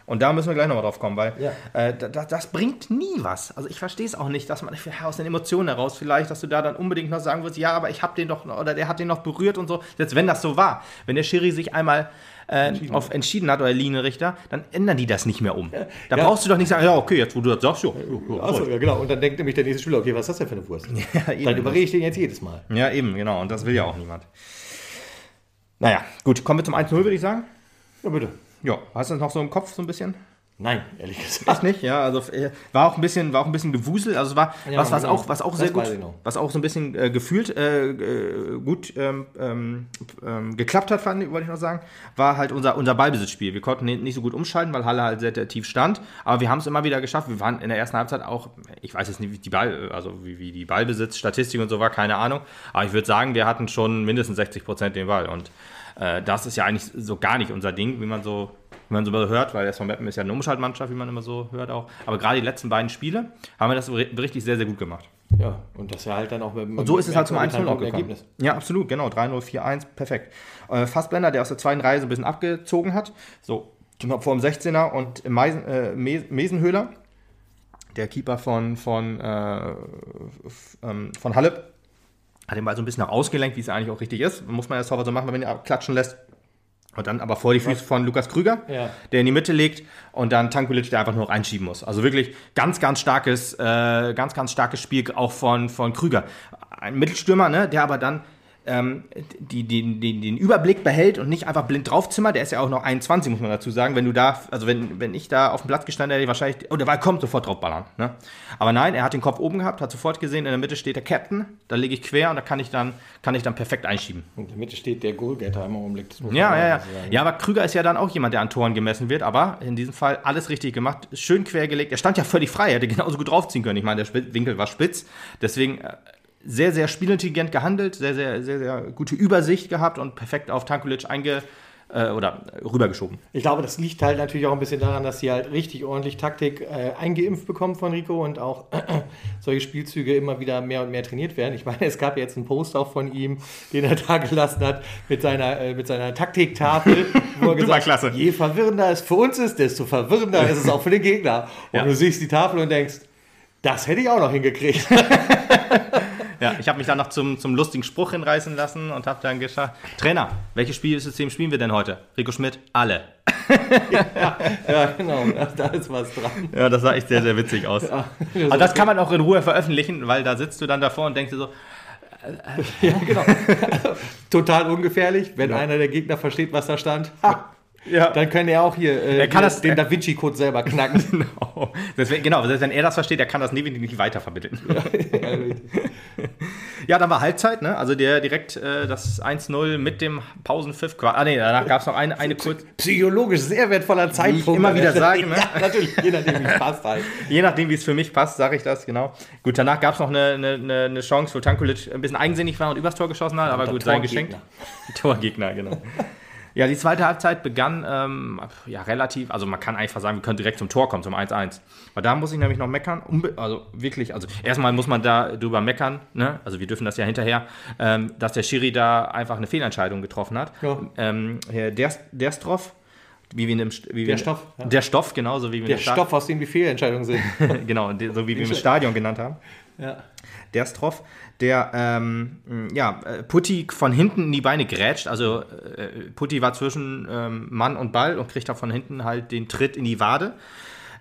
Und da müssen wir gleich nochmal drauf kommen, weil ja. äh, das, das, bringt nie was. Also ich verstehe es auch nicht, dass man aus den Emotionen heraus vielleicht, dass du da dann unbedingt noch sagen wirst, ja, aber ich habe den doch, oder der hat den noch berührt und so. Selbst wenn das so war, wenn der Schiri sich einmal äh, entschieden. auf entschieden hat oder Linienrichter, dann ändern die das nicht mehr um. Ja. Da ja. brauchst du doch nicht sagen, ja, okay, jetzt wo du das sagst, ja. ja Achso, ja, genau. Und dann denkt nämlich der nächste Spieler, okay, was ist das denn für eine Wurst? dann überrede ich den jetzt jedes Mal. Ja, eben, genau. Und das will ja auch niemand. Naja, gut, kommen wir zum 1-0, würde ich sagen. Ja, bitte. Ja, hast du das noch so im Kopf so ein bisschen? Nein, ehrlich gesagt. Echt nicht, ja. Also äh, war auch ein bisschen, war auch ein bisschen gewusel. Also war ja, was, was genau. auch, was auch sehr gut, was auch so ein bisschen äh, gefühlt äh, äh gut ähm, ähm, ähm, geklappt hat, fand, wollte ich noch sagen, war halt unser, unser Ballbesitzspiel. Wir konnten nicht so gut umschalten, weil Halle halt sehr, sehr tief stand. Aber wir haben es immer wieder geschafft. Wir waren in der ersten Halbzeit auch, ich weiß jetzt nicht, wie die Ball, also wie, wie die Ballbesitzstatistik und so war, keine Ahnung. Aber ich würde sagen, wir hatten schon mindestens 60 Prozent den Ball und äh, das ist ja eigentlich so gar nicht unser Ding, wie man so wie man so hört, weil SV Meppen ist ja eine Umschaltmannschaft, wie man immer so hört auch. Aber gerade die letzten beiden Spiele haben wir das richtig sehr, sehr gut gemacht. Ja, und das ja halt dann auch mit Und so ist es halt zum 1-0 auch gekommen. Ergebnis. Ja, absolut, genau. 3-0, 4-1, perfekt. Äh, Fassbender, der aus der zweiten Reihe so ein bisschen abgezogen hat, so knapp vor dem 16er und Meisen, äh, Mes- Mesenhöhler, der Keeper von, von, äh, ähm, von Halle, hat den Ball so ein bisschen nach ausgelenkt, wie es eigentlich auch richtig ist. Muss man ja sauber so machen, wenn man ihn klatschen lässt. Und dann aber vor die Füße von Lukas Krüger, Ja. der in die Mitte legt und dann Tankulic, der einfach nur noch einschieben muss. Also wirklich ganz, ganz starkes, äh, ganz, ganz starkes Spiel auch von, von Krüger. Ein Mittelstürmer, ne, der aber dann ähm, die, die, die, den Überblick behält und nicht einfach blind draufzimmert. Der ist ja auch noch 21, muss man dazu sagen. Wenn du da, also wenn, wenn ich da auf dem Platz gestanden hätte, wahrscheinlich, oh, der Ball kommt sofort draufballern. Ne? Aber nein, er hat den Kopf oben gehabt, hat sofort gesehen, in der Mitte steht der Captain, da lege ich quer und da kann ich dann, kann ich dann perfekt einschieben. Und in der Mitte steht der Goalgetter im Augenblick. Ja, ja, ja. sagen. Ja, aber Krüger ist ja dann auch jemand, der an Toren gemessen wird, aber in diesem Fall alles richtig gemacht, schön quergelegt. Er stand ja völlig frei, er hätte genauso gut draufziehen können. Ich meine, der Winkel war spitz, deswegen äh, sehr, sehr spielintelligent gehandelt, sehr, sehr, sehr, sehr gute Übersicht gehabt und perfekt auf Tankulic einge äh, oder rübergeschoben. Ich glaube, das liegt halt natürlich auch ein bisschen daran, dass sie halt richtig ordentlich Taktik äh, eingeimpft bekommen von Rico und auch solche Spielzüge immer wieder mehr und mehr trainiert werden. Ich meine, es gab jetzt einen Post auch von ihm, den er da gelassen hat mit seiner, äh, mit seiner Taktiktafel, wo er gesagt hat, je verwirrender es für uns ist, desto verwirrender ist es auch für den Gegner. Und Ja. du siehst die Tafel und denkst, das hätte ich auch noch hingekriegt. Ja, ich habe mich dann noch zum, zum lustigen Spruch hinreißen lassen und habe dann gesagt, Trainer, welches Spielsystem spielen wir denn heute? Rico Schmidt, alle. ja, genau, da, ist was dran. Ja, das sah echt sehr, sehr witzig aus. Aber das kann man auch in Ruhe veröffentlichen, weil da sitzt du dann davor und denkst dir so, Ja, genau. Total ungefährlich, wenn einer der Gegner versteht, was da stand. Ha, ja, Dann kann er auch hier äh, Er kann hier das- den Da Vinci-Code selber knacken. genau. Selbst wenn, genau, wenn er das versteht, der kann das definitiv nicht weitervermitteln. Ja, dann war Halbzeit, ne? Also der direkt äh, das 1-0 mit dem Pausenpfiff. Ah, nee, danach gab es noch eine, eine kurz. Psychologisch sehr wertvoller Zeitpunkt. immer wieder sage, ne? Ja, natürlich, je nachdem, wie es passt halt. Je nachdem, wie es für mich passt, sage ich das, genau. Gut, danach gab es noch eine, eine, eine Chance, wo Tankulic ein bisschen eigensinnig war und übers Tor geschossen hat, aber gut, sein Torgegner. Geschenk. Torgegner, genau. Ja, die zweite Halbzeit begann ähm, ja relativ, also man kann einfach sagen, wir können direkt zum Tor kommen, zum 1-1. Weil da muss ich nämlich noch meckern, also wirklich, also erstmal muss man da drüber meckern, ne? also wir dürfen das ja hinterher, ähm, dass der Schiri da einfach eine Fehlentscheidung getroffen hat. Ja. Ähm, Herr Derst, Derstroff, wie wir im, St- wie Der Stoff, ja. Der Stoff, genau, so wie wir ihn Der Stoff, aus dem die Fehlentscheidungen sind. genau, so wie wir ihn im Stadion genannt haben. Ja. Der Stroff, der ähm, ja, äh, Putti von hinten in die Beine grätscht. Also äh, Putti war zwischen ähm, Mann und Ball und kriegt da von hinten halt den Tritt in die Wade.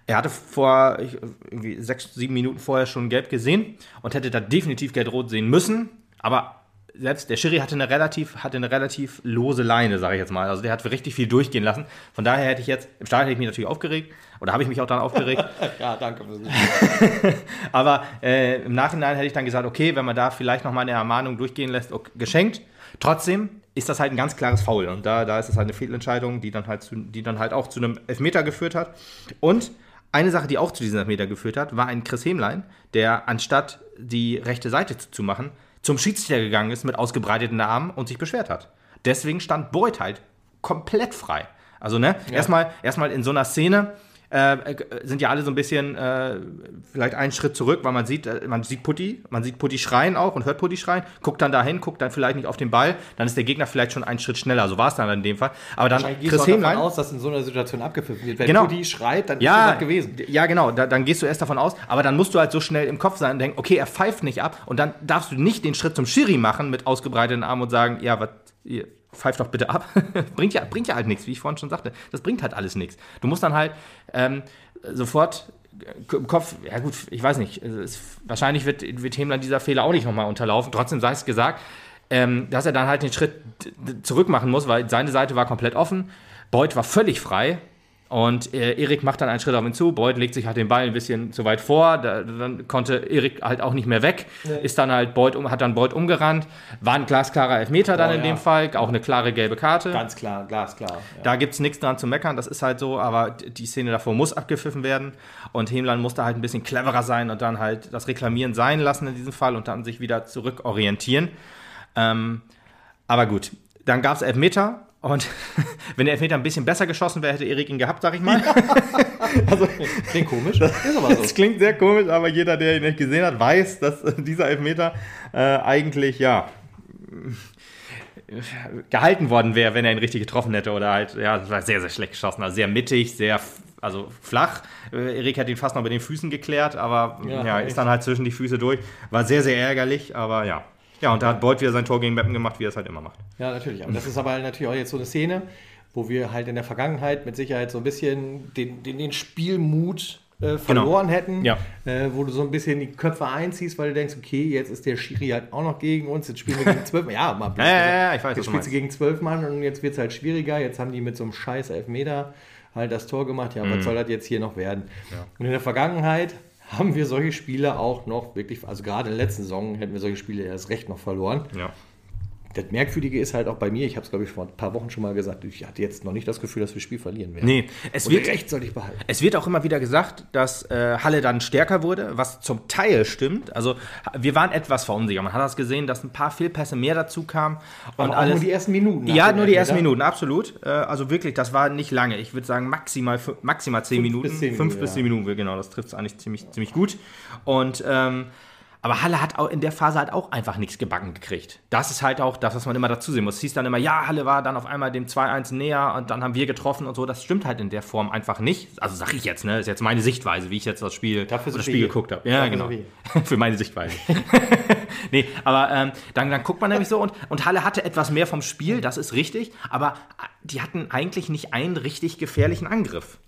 Er hatte vor ich, irgendwie sechs, sieben Minuten vorher schon gelb gesehen und hätte da definitiv gelb-rot sehen müssen. Aber selbst der Schiri hatte eine relativ, hatte eine relativ lose Leine, sage ich jetzt mal. Also der hat richtig viel durchgehen lassen. Von daher hätte ich jetzt, im Stadion hätte ich mich natürlich aufgeregt. Oder habe ich mich auch dann aufgeregt. ja, danke. Aber äh, im Nachhinein hätte ich dann gesagt, okay, wenn man da vielleicht noch mal eine Ermahnung durchgehen lässt, okay, geschenkt. Trotzdem ist das halt ein ganz klares Foul. Und da, da ist es halt eine Fehlentscheidung, die dann, halt zu, die dann halt auch zu einem Elfmeter geführt hat. Und eine Sache, die auch zu diesem Elfmeter geführt hat, war ein Chris Hemlein, der anstatt die rechte Seite zuzumachen, zum Schiedsrichter gegangen ist mit ausgebreiteten Armen und sich beschwert hat. Deswegen stand Beuth halt komplett frei. Also, ne, erstmal, erstmal in so einer Szene äh, äh, sind ja alle so ein bisschen äh, vielleicht einen Schritt zurück, weil man sieht, äh, man sieht Putti, man sieht Putti schreien auch und hört Putti schreien, guckt dann dahin, guckt dann vielleicht nicht auf den Ball, dann ist der Gegner vielleicht schon einen Schritt schneller. So war es dann in dem Fall. Aber dann gehst Chris auch davon aus, dass in so einer Situation abgepfiffen wird. Wenn Genau. Putti schreit, dann ist Ja, das gewesen. ja, genau. Da, dann gehst du erst davon aus, aber dann musst du halt so schnell im Kopf sein und denken, okay, er pfeift nicht ab und dann darfst du nicht den Schritt zum Schiri machen mit ausgebreiteten Armen und sagen, ja, was, ihr pfeift doch bitte ab. bringt, ja, bringt ja halt nichts, wie ich vorhin schon sagte. Das bringt halt alles nichts. Du musst dann halt ähm, sofort im Kopf, ja gut, ich weiß nicht, es wahrscheinlich wird, wird Hemland dieser Fehler auch nicht nochmal unterlaufen. Trotzdem sei es gesagt, ähm, dass er dann halt den Schritt zurück machen muss, weil seine Seite war komplett offen. Beuth war völlig frei. Und äh, Erik macht dann einen Schritt auf ihn zu. Beuth legt sich halt den Ball ein bisschen zu weit vor. Da, dann konnte Erik halt auch nicht mehr weg. Ist dann halt Beuth um, hat dann Beuth umgerannt. War ein glasklarer Elfmeter dann Oh, in ja. dem Fall. Auch eine klare gelbe Karte. Ganz klar, glasklar. Ja. Da gibt es nichts dran zu meckern, das ist halt so, aber die Szene davor muss abgepfiffen werden und Hemlein musste halt ein bisschen cleverer sein und dann halt das Reklamieren sein lassen in diesem Fall und dann sich wieder zurückorientieren. Ähm, aber gut, dann gab es Elfmeter Und wenn der Elfmeter ein bisschen besser geschossen wäre, hätte Erik ihn gehabt, sag ich mal. also, klingt komisch. so. Das klingt sehr komisch, aber jeder, der ihn nicht gesehen hat, weiß, dass dieser Elfmeter äh, eigentlich, ja, gehalten worden wäre, wenn er ihn richtig getroffen hätte. Oder halt, ja, das war sehr, sehr schlecht geschossen. Also sehr mittig, sehr also flach. Äh, Erik hat ihn fast noch mit den Füßen geklärt, aber ja, ja ist dann halt zwischen die Füße durch. War sehr, sehr ärgerlich, aber ja. Ja, und da hat Beuth wieder sein Tor gegen Meppen gemacht, wie er es halt immer macht. Ja, natürlich. Aber das ist aber natürlich auch jetzt so eine Szene, wo wir halt in der Vergangenheit mit Sicherheit so ein bisschen den, den, den Spielmut äh, genau. verloren genau. hätten, ja. äh, wo du so ein bisschen die Köpfe einziehst, weil du denkst, okay, jetzt ist der Schiri halt auch noch gegen uns, jetzt spielen wir gegen zwölf Mann. Ja, mal ja, ja, ja, ich weiß, Jetzt spielst du gegen zwölf Mann und jetzt wird es halt schwieriger. Jetzt haben die mit so einem scheiß Elfmeter halt das Tor gemacht. Ja, mhm. was soll das jetzt hier noch werden? Ja. Und in der Vergangenheit haben wir solche Spiele auch noch wirklich, also gerade in der letzten Saison hätten wir solche Spiele erst recht noch verloren. Ja das Merkwürdige ist halt auch bei mir, ich habe es glaube ich vor ein paar Wochen schon mal gesagt, ich hatte jetzt noch nicht das Gefühl, dass wir das Spiel verlieren werden. Nee, es Und wird, Recht soll ich behalten. Es wird auch immer wieder gesagt, dass äh, Halle dann stärker wurde, was zum Teil stimmt. Also wir waren etwas verunsichert. Man hat das gesehen, dass ein paar Fehlpässe mehr dazu kamen. Und alles, nur die ersten Minuten. Ja, nur die ersten Minuten, absolut. Äh, also wirklich, das war nicht lange. Ich würde sagen maximal, maximal zehn Minuten. Bis zehn fünf bis zehn Minuten, genau. Das trifft es eigentlich ziemlich, ziemlich gut. Und ähm, aber Halle hat auch in der Phase halt auch einfach nichts gebacken gekriegt. Das ist halt auch das, was man immer dazu sehen muss. Es hieß dann immer, ja, Halle war dann auf einmal dem 2-1 näher und dann haben wir getroffen und so. Das stimmt halt in der Form einfach nicht. Also sag ich jetzt, ne? Ist jetzt meine Sichtweise, wie ich jetzt das Spiel, Dafür das Spiel geguckt habe. Ja, Dafür genau. Für meine Sichtweise. nee, aber ähm, dann, dann guckt man nämlich so und, und Halle hatte etwas mehr vom Spiel, das ist richtig, aber die hatten eigentlich nicht einen richtig gefährlichen Angriff.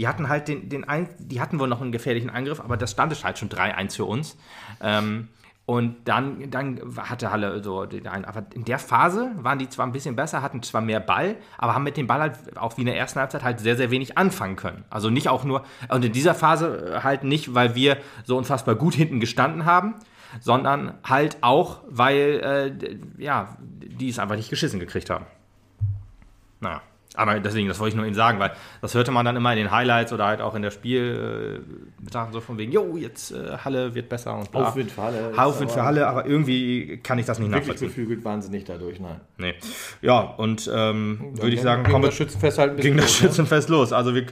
Die hatten halt den, den ein, die hatten wohl noch einen gefährlichen Angriff, aber das stand es halt schon 3-1 für uns. Ähm, und dann, dann hatte Halle so einen. Aber in der Phase waren die zwar ein bisschen besser, hatten zwar mehr Ball, aber haben mit dem Ball halt auch wie in der ersten Halbzeit halt sehr, sehr wenig anfangen können. Also nicht auch nur, und in dieser Phase halt nicht, weil wir so unfassbar gut hinten gestanden haben, sondern halt auch, weil, äh, ja, die es einfach nicht geschissen gekriegt haben. Naja. Aber deswegen, das wollte ich nur Ihnen sagen, weil das hörte man dann immer in den Highlights oder halt auch in der Spiel äh, so von wegen, jo, jetzt äh, Halle wird besser und bla. Aufwind für Halle. Aufwind für Halle, aber irgendwie kann ich das nicht wirklich nachvollziehen. Wirklich beflügelt waren sie nicht dadurch, nein. Nee. Ja, und ähm, würde ich sagen, kommen wir das Schützenfest halt ging das los, ne? Schützenfest ne? los. Also wir,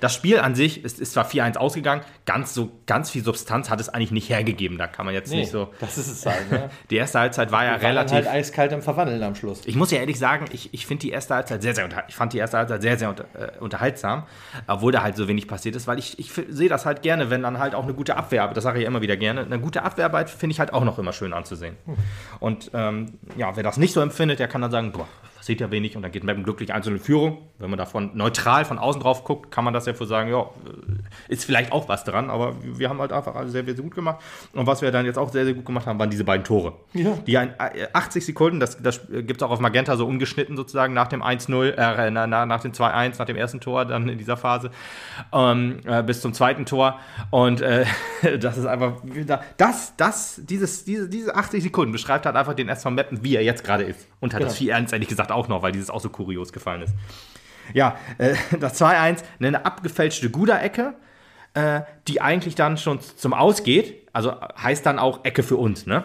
das Spiel an sich ist, ist zwar 4-1 ausgegangen, ganz so ganz viel Substanz hat es eigentlich nicht hergegeben. Da kann man jetzt nee, nicht so. Das ist es halt. Ne? Die erste Halbzeit war ja relativ. halt eiskalt im Verwandeln am Schluss. Ich muss ja ehrlich sagen, ich, ich finde die erste Halbzeit sehr, sehr ich fand die erste Halbzeit sehr, sehr unter, äh, unterhaltsam, obwohl da halt so wenig passiert ist, weil ich, ich sehe das halt gerne, wenn dann halt auch eine gute Abwehrarbeit, das sage ich ja immer wieder gerne, eine gute Abwehrarbeit finde ich halt auch noch immer schön anzusehen. Hm. Und ähm, ja, wer das nicht so empfindet, der kann dann sagen, boah, sieht ja wenig und dann geht Meppen glücklich einzelne Führung. Wenn man davon neutral von außen drauf guckt, kann man das ja für sagen, ja, äh, ist vielleicht auch was dran, aber wir haben halt einfach alles sehr, sehr gut gemacht. Und was wir dann jetzt auch sehr, sehr gut gemacht haben, waren diese beiden Tore. Ja. Die 80 äh, Sekunden, das, das gibt es auch auf Magenta so ungeschnitten sozusagen nach dem 1-0, äh, nach, nach dem 2-1, nach dem ersten Tor dann in dieser Phase ähm, äh, bis zum zweiten Tor. Und äh, das ist einfach, das, das, dieses, diese, diese 80 Sekunden beschreibt halt einfach den SV Meppen, wie er jetzt gerade ist. Und hat genau. das 4-1 ehrlich gesagt auch noch, weil dieses auch so kurios gefallen ist. Ja, äh, das 2-1, eine abgefälschte Guda-Ecke, äh, die eigentlich dann schon zum Ausgeht. Also heißt dann auch Ecke für uns, ne?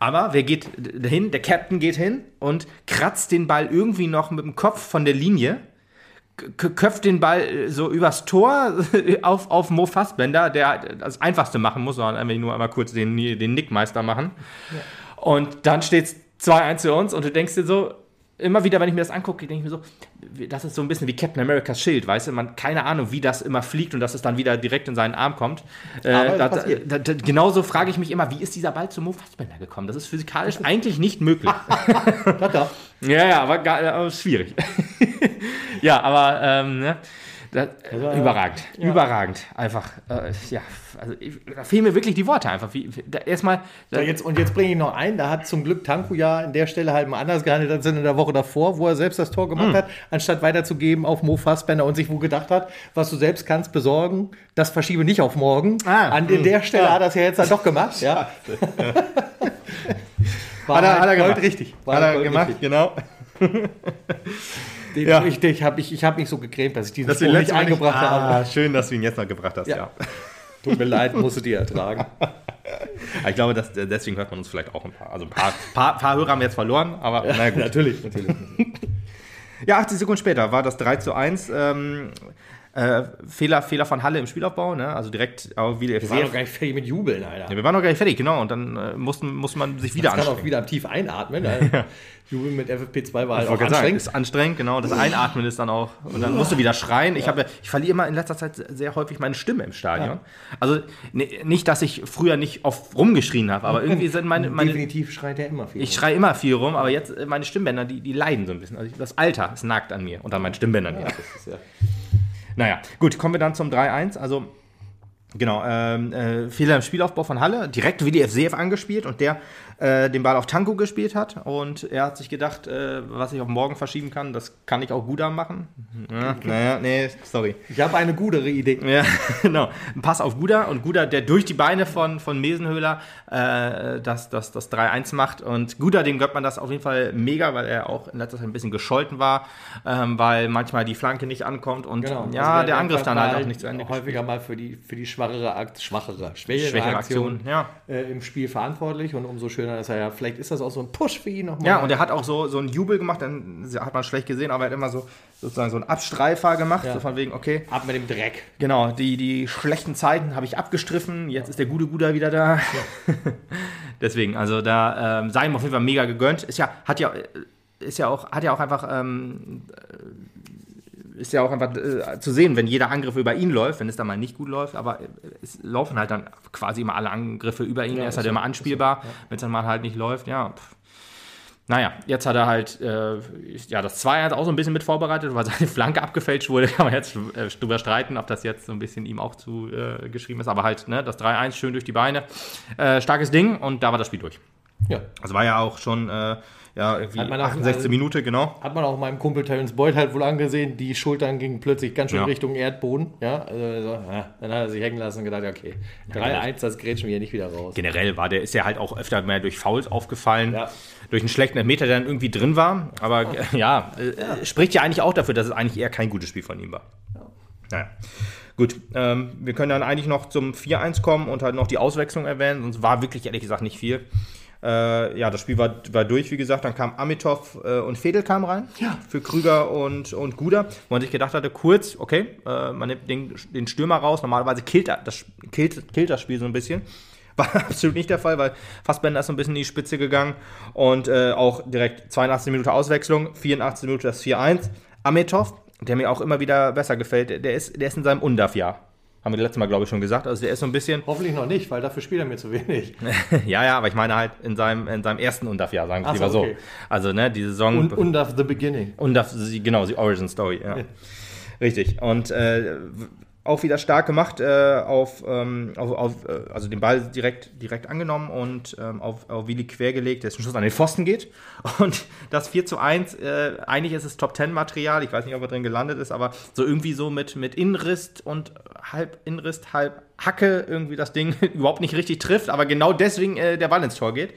Aber wer geht hin? Der Captain geht hin und kratzt den Ball irgendwie noch mit dem Kopf von der Linie, köpft den Ball äh, so übers Tor auf, auf Mo Fassbender, der das Einfachste machen muss, sondern einfach nur einmal kurz den, den Nickmeister machen. Ja. Und dann steht es 2-1 für uns und du denkst dir so, immer wieder, wenn ich mir das angucke, denke ich mir so, das ist so ein bisschen wie Captain America's Schild, weißt du? Man keine Ahnung, wie das immer fliegt und dass es dann wieder direkt in seinen Arm kommt. Äh, da, da, da, genauso frage ich mich immer, wie ist dieser Ball zum Mo Fassbender gekommen? Das ist physikalisch eigentlich nicht möglich. ja, ja, aber, aber schwierig. ja, aber ähm, ne? Das, also, überragend, ja. überragend. Einfach, äh, ja, also da fehlen mir wirklich die Worte einfach. Wie, da, erstmal. Da, jetzt, und jetzt bringe ich noch ein, da hat zum Glück Tanku ja an der Stelle halt mal anders gehandelt als in der Woche davor, wo er selbst das Tor gemacht mhm. hat, anstatt weiterzugeben auf Mo Fassbender und sich wo gedacht hat, was du selbst kannst besorgen, das verschiebe nicht auf morgen. Ah, an mh. der Stelle ja. hat er es ja jetzt dann doch gemacht. ja. War hat er, halt hat er gemacht. richtig. War hat er gemacht, richtig. genau. Den, ja. Ich, ich habe ich, ich hab mich so gecremt, dass ich diesen dass Spruch nicht eingebracht ah, habe. Schön, dass du ihn jetzt noch gebracht hast, ja. ja. Tut mir leid, musst du dir ertragen. ich glaube, dass, deswegen hört man uns vielleicht auch ein paar. Also ein paar, paar, paar Hörer haben wir jetzt verloren, aber ja, na gut. Natürlich, natürlich. Ja, 80 Sekunden später war das 3 zu 1. Ähm, äh, Fehler, Fehler von Halle im Spielaufbau, ne? also direkt auch wieder Wir waren doch gar nicht fertig mit Jubeln, Alter. Ja, wir waren noch gar nicht fertig, genau. Und dann äh, mussten, muss man sich wieder Jetzt kann auch anstrengen. wieder tief einatmen. Alter. Jubeln mit FFP2 war halt auch gerade sagen, anstrengend. ist anstrengend, genau. Das Einatmen ist dann auch. Und dann musst du wieder schreien. Ich, habe, ich verliere immer in letzter Zeit sehr häufig meine Stimme im Stadion. Also ne, nicht, dass ich früher nicht oft rumgeschrien habe, aber irgendwie sind meine. meine Definitiv schreit er immer viel. ich schreie immer viel rum, aber jetzt äh, meine Stimmbänder, die, die leiden so ein bisschen. Also das Alter, es nagt an mir und an meinen Stimmbändern. Ja. das ist ja Naja, gut, kommen wir dann zum 3-1. Also, genau, ähm, äh, Fehler im Spielaufbau von Halle, direkt wie die FCF angespielt und der äh, den Ball auf Tanko gespielt hat. Und er hat sich gedacht, äh, was ich auf morgen verschieben kann, das kann ich auch Gudam machen. Ja, naja, nee, sorry. Ich habe eine gute Idee. Ja, genau. Ein Pass auf Guda und Guda, der durch die Beine von, von Mesenhöhler äh, das, das, das 3-1 macht. Und Guda, dem gönnt man das auf jeden Fall mega, weil er auch in letzter Zeit ein bisschen gescholten war, ähm, weil manchmal die Flanke nicht ankommt und Genau. ja, Also der Angriff dann halt auch nicht zu Ende Häufiger mal für die, für die schwachere, Akt, schwachere, schwächere, Schwächere Aktion, Aktion, ja. äh, im Spiel verantwortlich und umso schöner, dass er ja, vielleicht ist das auch so ein Push für ihn nochmal. Ja, und er hat auch so, so einen Jubel gemacht, dann hat man schlecht gesehen, aber er hat immer so sozusagen so einen Abstreifer gemacht, Ja. so von wegen, okay, Ab mit dem Dreck. Genau, die, die schlechten Zeiten habe ich abgestriffen. Jetzt ist der gute Guder wieder da. Deswegen, also da ähm, sei ihm auf jeden Fall mega gegönnt. Ist ja, hat ja, ist ja auch, hat ja auch einfach, ähm, äh, ist ja auch einfach äh, zu sehen, wenn jeder Angriff über ihn läuft, wenn es dann mal nicht gut läuft, aber äh, es laufen halt dann quasi immer alle Angriffe über ihn. Ja, er ist halt so, immer ist so, anspielbar. Wenn es dann mal halt nicht läuft, ja. Pff. Naja, jetzt hat er halt äh, ja, das 2-1 auch so ein bisschen mit vorbereitet, weil seine Flanke abgefälscht wurde. Kann man jetzt äh, drüber streiten, ob das jetzt so ein bisschen ihm auch zu äh, geschrieben ist. Aber halt, ne, das 3-1 schön durch die Beine. Äh, starkes Ding und da war das Spiel durch. Ja. Also war ja auch schon äh, ja, irgendwie Hat man auch- 68 also- Minute, genau. Hat man auch meinem Kumpel Terence Boyd halt wohl angesehen, die Schultern gingen plötzlich ganz schön Ja. Richtung Erdboden. Ja, also, so, ja, dann hat er sich hängen lassen und gedacht, okay, 3-1, das grätschen wir hier nicht wieder raus. Generell war der, ist ja halt auch öfter mehr durch Fouls aufgefallen. Ja. Durch einen schlechten Elfmeter, der dann irgendwie drin war. Aber äh, ja, äh, spricht ja eigentlich auch dafür, dass es eigentlich eher kein gutes Spiel von ihm war. Naja. Gut, ähm, wir können dann eigentlich noch zum 4-1 kommen und halt noch die Auswechslung erwähnen, sonst war wirklich ehrlich gesagt nicht viel. Äh, ja, das Spiel war, war durch, wie gesagt, dann kam Amitov äh, und Fedel kamen rein für Krüger und, und Guda, wo man sich gedacht hatte, kurz, okay, äh, man nimmt den, den Stürmer raus, normalerweise killt das, killt, killt das Spiel so ein bisschen. War absolut nicht der Fall, weil Fassbender ist so ein bisschen in die Spitze gegangen und äh, auch direkt 82 Minute Auswechslung, 84 Minute das 4-1. Amitov, der mir auch immer wieder besser gefällt, der ist, der ist in seinem UNDAF-Jahr. Haben wir letztes Mal, glaube ich, schon gesagt. Also der ist so ein bisschen, Hoffentlich noch nicht, weil dafür spielt er mir zu wenig. ja, ja, aber ich meine halt in seinem, in seinem ersten UNDAF-Jahr, sagen wir es so, lieber so. okay. Also, ne, die Saison. Und, und of the beginning. UNDAF, genau, die Origin Story, ja. Richtig. Und äh, auch wieder stark gemacht, äh, auf, ähm, auf, auf äh, also den Ball direkt, direkt angenommen und ähm, auf, auf Willi quergelegt, der zum Schluss an den Pfosten geht. Und das 4 zu 1, äh, eigentlich ist es Top 10 Material, ich weiß nicht, ob er drin gelandet ist, aber so irgendwie so mit, mit Innenriss und halb Innenriss, halb Hacke irgendwie das Ding überhaupt nicht richtig trifft, aber genau deswegen äh, der Ball ins Tor geht.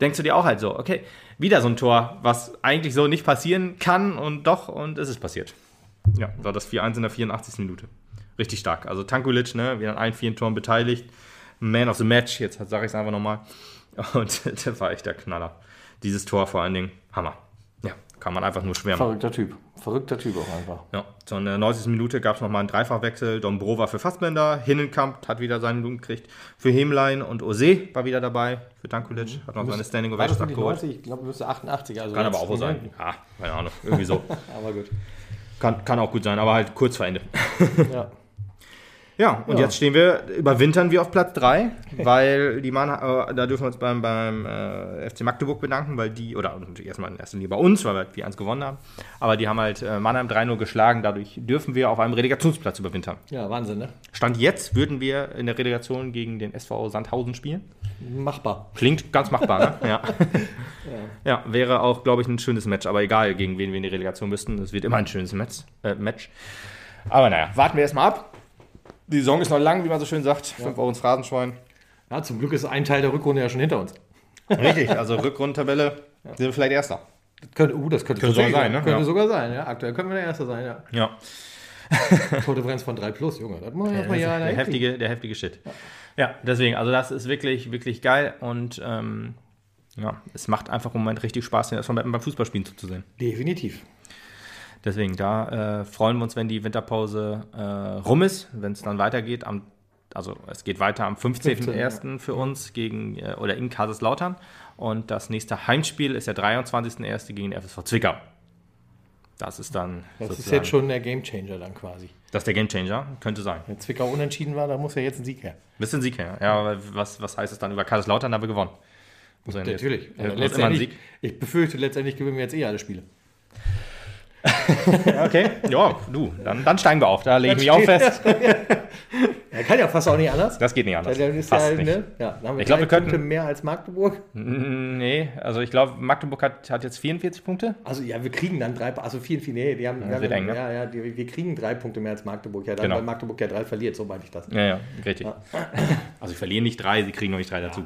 Denkst du dir auch halt so, okay, wieder so ein Tor, was eigentlich so nicht passieren kann und doch, und es ist passiert. Ja, war das 4-1 in der 84. Minute. Richtig stark. Also Tankulic, ne, wieder an allen vier Toren beteiligt. Man of the Match, jetzt sage ich es einfach nochmal. Und der war echt der Knaller. Dieses Tor vor allen Dingen, Hammer. Ja, kann man einfach nur schwärmen. Verrückter Typ. Verrückter Typ auch einfach. Ja, so in der 90. Minute gab es nochmal einen Dreifachwechsel. Dombrova für Fassbender, Hinnenkamp hat wieder seinen Lohn gekriegt. Für Hemlein und Ose war wieder dabei. Für Dankulic hat noch seine Standing Ovations abgeholt. 90? Ich glaube, müsste 88. Also Kann aber auch so nicht sein. Ja, keine Ahnung. Irgendwie so. Aber gut. Kann, kann auch gut sein, aber halt kurz vor Ende. Ja. Ja, und Ja. jetzt stehen wir, überwintern wir auf Platz 3, weil die Mann, äh, da dürfen wir uns beim, beim äh, FC Magdeburg bedanken, weil die, oder natürlich erstmal in erster Linie bei uns, weil wir 4-1 gewonnen haben, aber die haben halt äh, Mannheim 3-0 geschlagen, dadurch dürfen wir auf einem Relegationsplatz überwintern. ja, Wahnsinn, ne? Stand jetzt würden wir in der Relegation gegen den SV Sandhausen spielen. Machbar. Klingt ganz machbar, ne? Ja. ja, wäre auch, glaube ich, ein schönes Match, aber egal, gegen wen wir in die Relegation müssten, es wird immer ein schönes Match. Äh, Match. Aber naja, warten wir erstmal ab. Die Saison ist noch lang, wie man so schön sagt. Fünf Wochen ins Phrasenschwein. Ja, zum Glück ist ein Teil der Rückrunde ja schon hinter uns. Richtig, also Rückrundentabelle sind wir vielleicht Erster. Das könnte, uh, das könnte, Könnte sogar sein, ne? Könnte Ja. sogar sein, ja. Aktuell können wir der Erste sein, ja. Ja, Tordifferenz von 3 plus, Junge. Das muss man erstmal ja der heftige, der heftige Shit. Ja, deswegen, also das ist wirklich, wirklich geil und ähm, ja, es macht einfach im Moment richtig Spaß, den erstmal beim Fußballspielen zuzusehen. Definitiv. Deswegen, da äh, freuen wir uns, wenn die Winterpause äh, rum ist, wenn es dann weitergeht. Am, also es geht weiter am 15.01. 15, für uns gegen äh, oder in Kaiserslautern. Und das nächste Heimspiel ist der 23.01. gegen den FSV Zwickau. Das ist dann. Das ist jetzt schon der Gamechanger dann quasi. Das ist der Gamechanger, könnte sein. Wenn Zwickau unentschieden war, da muss ja jetzt ein Sieg her. Bisschen Sieg her. Ja, aber was, was heißt es dann? Über Kaiserslautern haben wir gewonnen. Muss Natürlich. Jetzt, ein Sieg. Ich befürchte, letztendlich gewinnen wir jetzt eh alle Spiele. okay, ja, du, dann, dann steigen wir auf. Da lege ich mich auch fest. Er kann ja fast auch nicht anders. Das geht nicht anders. Dann ist fast ja, nicht. Ne? Ja, dann haben wir ich glaube, wir könnten Punkte mehr als Magdeburg. Nee, also ich glaube, Magdeburg hat, hat jetzt 44 Punkte. Also ja, wir kriegen dann drei, also 44, nee, die haben, ja, wir, eng, ne? ja, ja, die, wir kriegen drei Punkte mehr als Magdeburg. Ja, dann, genau. weil Magdeburg ja drei verliert, so meinte ich das. Ja, ja, richtig. Ja. Also sie verlieren nicht drei, sie kriegen noch nicht drei dazu.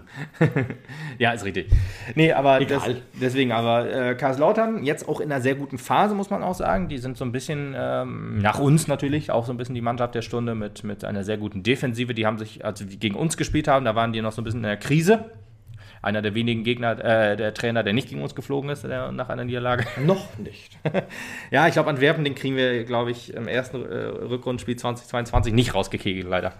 ja, ist richtig. Nee, aber das, deswegen, aber äh, Karlslautern jetzt auch in einer sehr guten Phase, muss man auch sagen. Die sind so ein bisschen ähm, nach uns natürlich auch so ein bisschen die Mannschaft der Stunde mit, mit einer sehr guten Defensive. Die haben haben sich, als sie gegen uns gespielt haben, da waren die noch so ein bisschen in der Krise. Einer der wenigen Gegner, äh, der Trainer, der nicht gegen uns geflogen ist der, nach einer Niederlage. Noch nicht. ja, ich glaube, Antwerpen, den kriegen wir, glaube ich, im ersten äh, Rückrundenspiel 2022 nicht rausgekegelt, leider.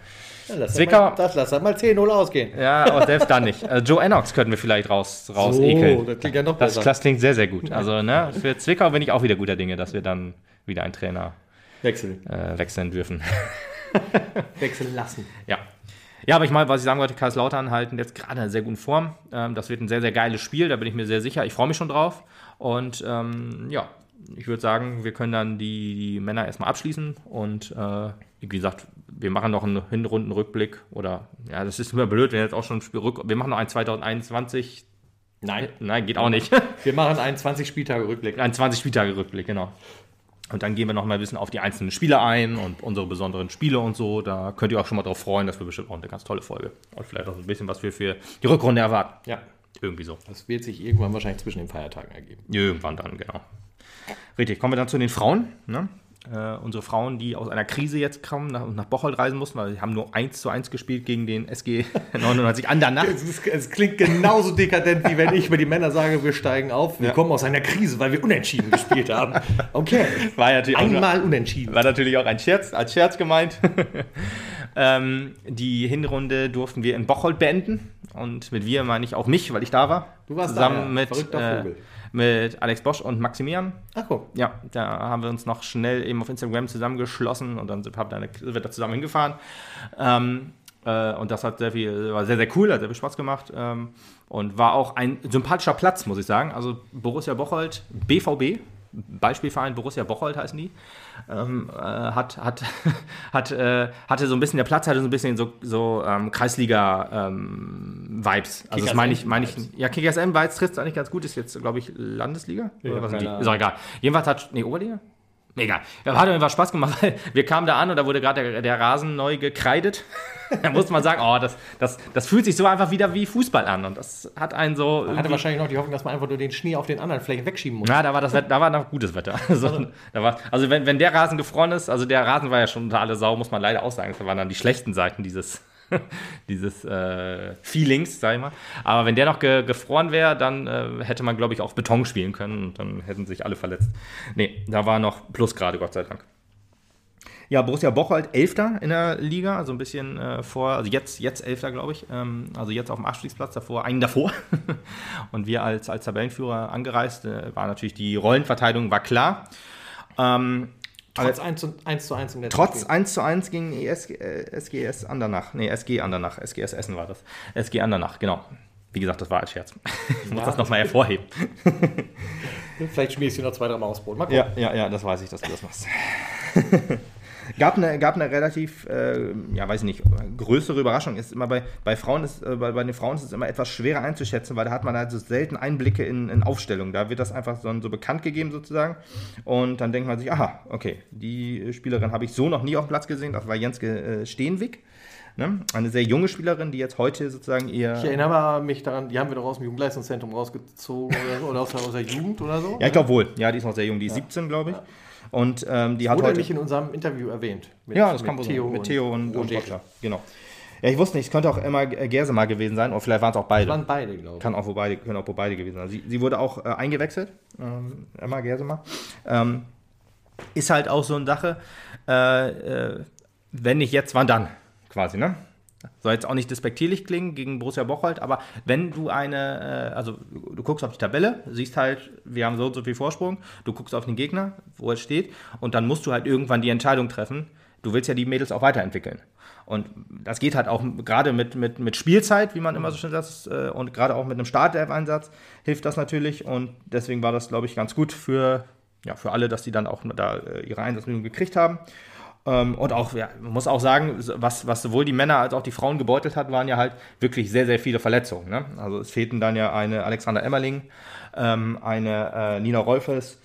Ja, lass Zwickau, mal, das lass mal 10-0 ausgehen. Ja, aber selbst dann nicht. Also Joe Ennox könnten wir vielleicht raus, raus so, ekeln. Das klingt ja noch besser. Das, das klingt sehr, sehr gut. Also ne, für Zwickau bin ich auch wieder guter Dinge, dass wir dann wieder einen Trainer wechseln, äh, wechseln dürfen. wechseln lassen. Ja. Ja, aber ich meine, was ich sagen wollte, Kaiserslautern halten jetzt gerade eine sehr gute Form. Ähm, das wird ein sehr, sehr geiles Spiel, da bin ich mir sehr sicher. Ich freue mich schon drauf. Und ähm, ja, ich würde sagen, wir können dann die, die Männer erstmal abschließen und äh, wie gesagt, wir machen noch einen Hinrundenrückblick oder ja, das ist immer blöd, wenn jetzt auch schon ein Spiel rück. Wir machen noch ein 2021. Nein. Nein, geht auch nicht. Wir machen einen 20 Spieltage Rückblick. Ein 20 Spieltage Rückblick, genau. Und dann gehen wir noch mal ein bisschen auf die einzelnen Spiele ein und unsere besonderen Spiele und so. Da könnt ihr auch schon mal drauf freuen, dass wir bestimmt auch eine ganz tolle Folge und vielleicht auch ein bisschen was wir für die Rückrunde erwarten. Ja. Irgendwie so. Das wird sich irgendwann wahrscheinlich zwischen den Feiertagen ergeben. Irgendwann dann, genau. Richtig, kommen wir dann zu den Frauen. Ne? Äh, unsere Frauen, die aus einer Krise jetzt kommen und nach, nach, Bocholt reisen mussten, weil sie haben nur 1 zu 1 gespielt gegen den SG 99 Andernach. Es, es, klingt genauso dekadent, wie wenn ich über die Männer sage, wir steigen auf. Wir ja. kommen aus einer Krise, weil wir unentschieden gespielt haben. Okay. War natürlich Einmal auch, unentschieden. War natürlich auch ein Scherz, als Scherz gemeint. ähm, die Hinrunde durften wir in Bocholt beenden. Und mit wir meine ich auch mich, weil ich da war. Du warst zusammen da, ja. mit. Verrückter Vogel. Äh, mit Alex Bosch und Maximilian. Ach cool. Ja, da haben wir uns noch schnell eben auf Instagram zusammengeschlossen und dann sind, wir da zusammen hingefahren. Ähm, äh, und das hat sehr viel, war sehr, sehr cool, hat sehr viel Spaß gemacht. Ähm, und war auch ein sympathischer Platz, muss ich sagen. Also Borussia Bocholt, BVB, Beispielverein Borussia Bocholt heißen die, ähm, äh, hat, hat, hat, äh, hatte so ein bisschen, der Platz hatte so ein bisschen so, so ähm, Kreisliga-Vibes. Ähm, also das meine ich, meine ich, ja, Kickers M-Vibes trifft es eigentlich ganz gut, ist jetzt, glaube ich, Landesliga? Ja, Oder was sind die? Ist auch egal. Jedenfalls hat, nee, Oberliga? Egal. Hat einfach Spaß gemacht, weil wir kamen da an und da wurde gerade der, der, Rasen neu gekreidet. da musste man sagen, oh, das, das, das fühlt sich so einfach wieder wie Fußball an. Und das hat einen so. Man hatte wahrscheinlich noch die Hoffnung, dass man einfach nur den Schnee auf den anderen Flächen wegschieben muss. Ja, da war, das, da war noch gutes Wetter. Also, da war, also wenn, wenn der Rasen gefroren ist, also der Rasen war ja schon unter alle Sau, muss man leider auch sagen. Das waren dann die schlechten Seiten dieses dieses äh, Feelings, sag ich mal. Aber wenn der noch ge gefroren wäre, dann äh, hätte man, glaube ich, auch Beton spielen können und dann hätten sich alle verletzt. Nee, da war noch Plusgrade, Gott sei Dank. Ja, Borussia Bocholt, Elfter in der Liga, also ein bisschen äh, vor, also jetzt, jetzt Elfter, glaube ich, ähm, also jetzt auf dem Abstiegsplatz davor, einen davor. und wir als, als Tabellenführer angereist, äh, war natürlich die Rollenverteilung war klar. Ähm, Trotz 1 zu 1, zu 1 im letzten Trotz Spiel. 1 zu 1 gegen ES, äh, SGS Andernach. Nee, SG Andernach. SGS Essen war das. SG Andernach, genau. Wie gesagt, das war als Scherz. Ich muss ja. das nochmal hervorheben. Vielleicht schmierst du noch zwei, drei Mal aufs Brot. Mal ja, ja, ja, das weiß ich, dass du das machst. Gab eine, gab eine relativ, äh, ja, weiß ich nicht, größere Überraschung. Ist immer bei, bei Frauen ist, äh, bei, bei den Frauen ist es immer etwas schwerer einzuschätzen, weil da hat man halt so selten Einblicke in, in Aufstellungen. Da wird das einfach so, so bekannt gegeben sozusagen. Und dann denkt man sich, aha, okay, die Spielerin habe ich so noch nie auf dem Platz gesehen. Das war Jenske äh, Steenwig. Ne? Eine sehr junge Spielerin, die jetzt heute sozusagen ihr. Ich erinnere mich daran, die haben wir doch aus dem Jugendleistungszentrum rausgezogen oder, so, oder aus, der, aus, der, Jugend oder so. Ja, ich glaube wohl. Ja, die ist noch sehr jung, die ist ja. 17, glaube ich. Ja. Und ähm, die das hat wurde heute nicht in unserem Interview erwähnt. Mit, ja, das mit kann Theo mit Theo und, und, und Genau. Ja, ich wusste nicht, es könnte auch immer Gerse gewesen sein, oder vielleicht waren es auch beide. Es waren beide, glaube ich. Kann auch wo beide, können auch wo beide gewesen sein. Sie, sie wurde auch äh, eingewechselt, ähm, Emma Gerse Ähm, ist halt auch so eine Sache, äh, äh, wenn nicht jetzt, wann dann? Quasi, ne? Soll jetzt auch nicht despektierlich klingen gegen Borussia Bocholt, aber wenn du eine, äh, also du guckst auf die Tabelle, siehst halt, wir haben so und so viel Vorsprung, du guckst auf den Gegner, wo er steht, und dann musst du halt irgendwann die Entscheidung treffen. Du willst ja die Mädels auch weiterentwickeln. Und das geht halt auch gerade mit, mit, mit Spielzeit, wie man immer so schön sagt, äh, und gerade auch mit einem Startelf-Einsatz hilft das natürlich. Und deswegen war das, glaube ich, ganz gut für, ja, für alle, dass die dann auch da äh, ihre Einsatzminuten gekriegt haben. Ähm, und auch, ja, man muss auch sagen, was, was sowohl die Männer als auch die Frauen gebeutelt hat, waren ja halt wirklich sehr, sehr viele Verletzungen. Ne? Also es fehlten dann ja eine Alexander Emmerling, ähm, eine äh, Nina Rolfes,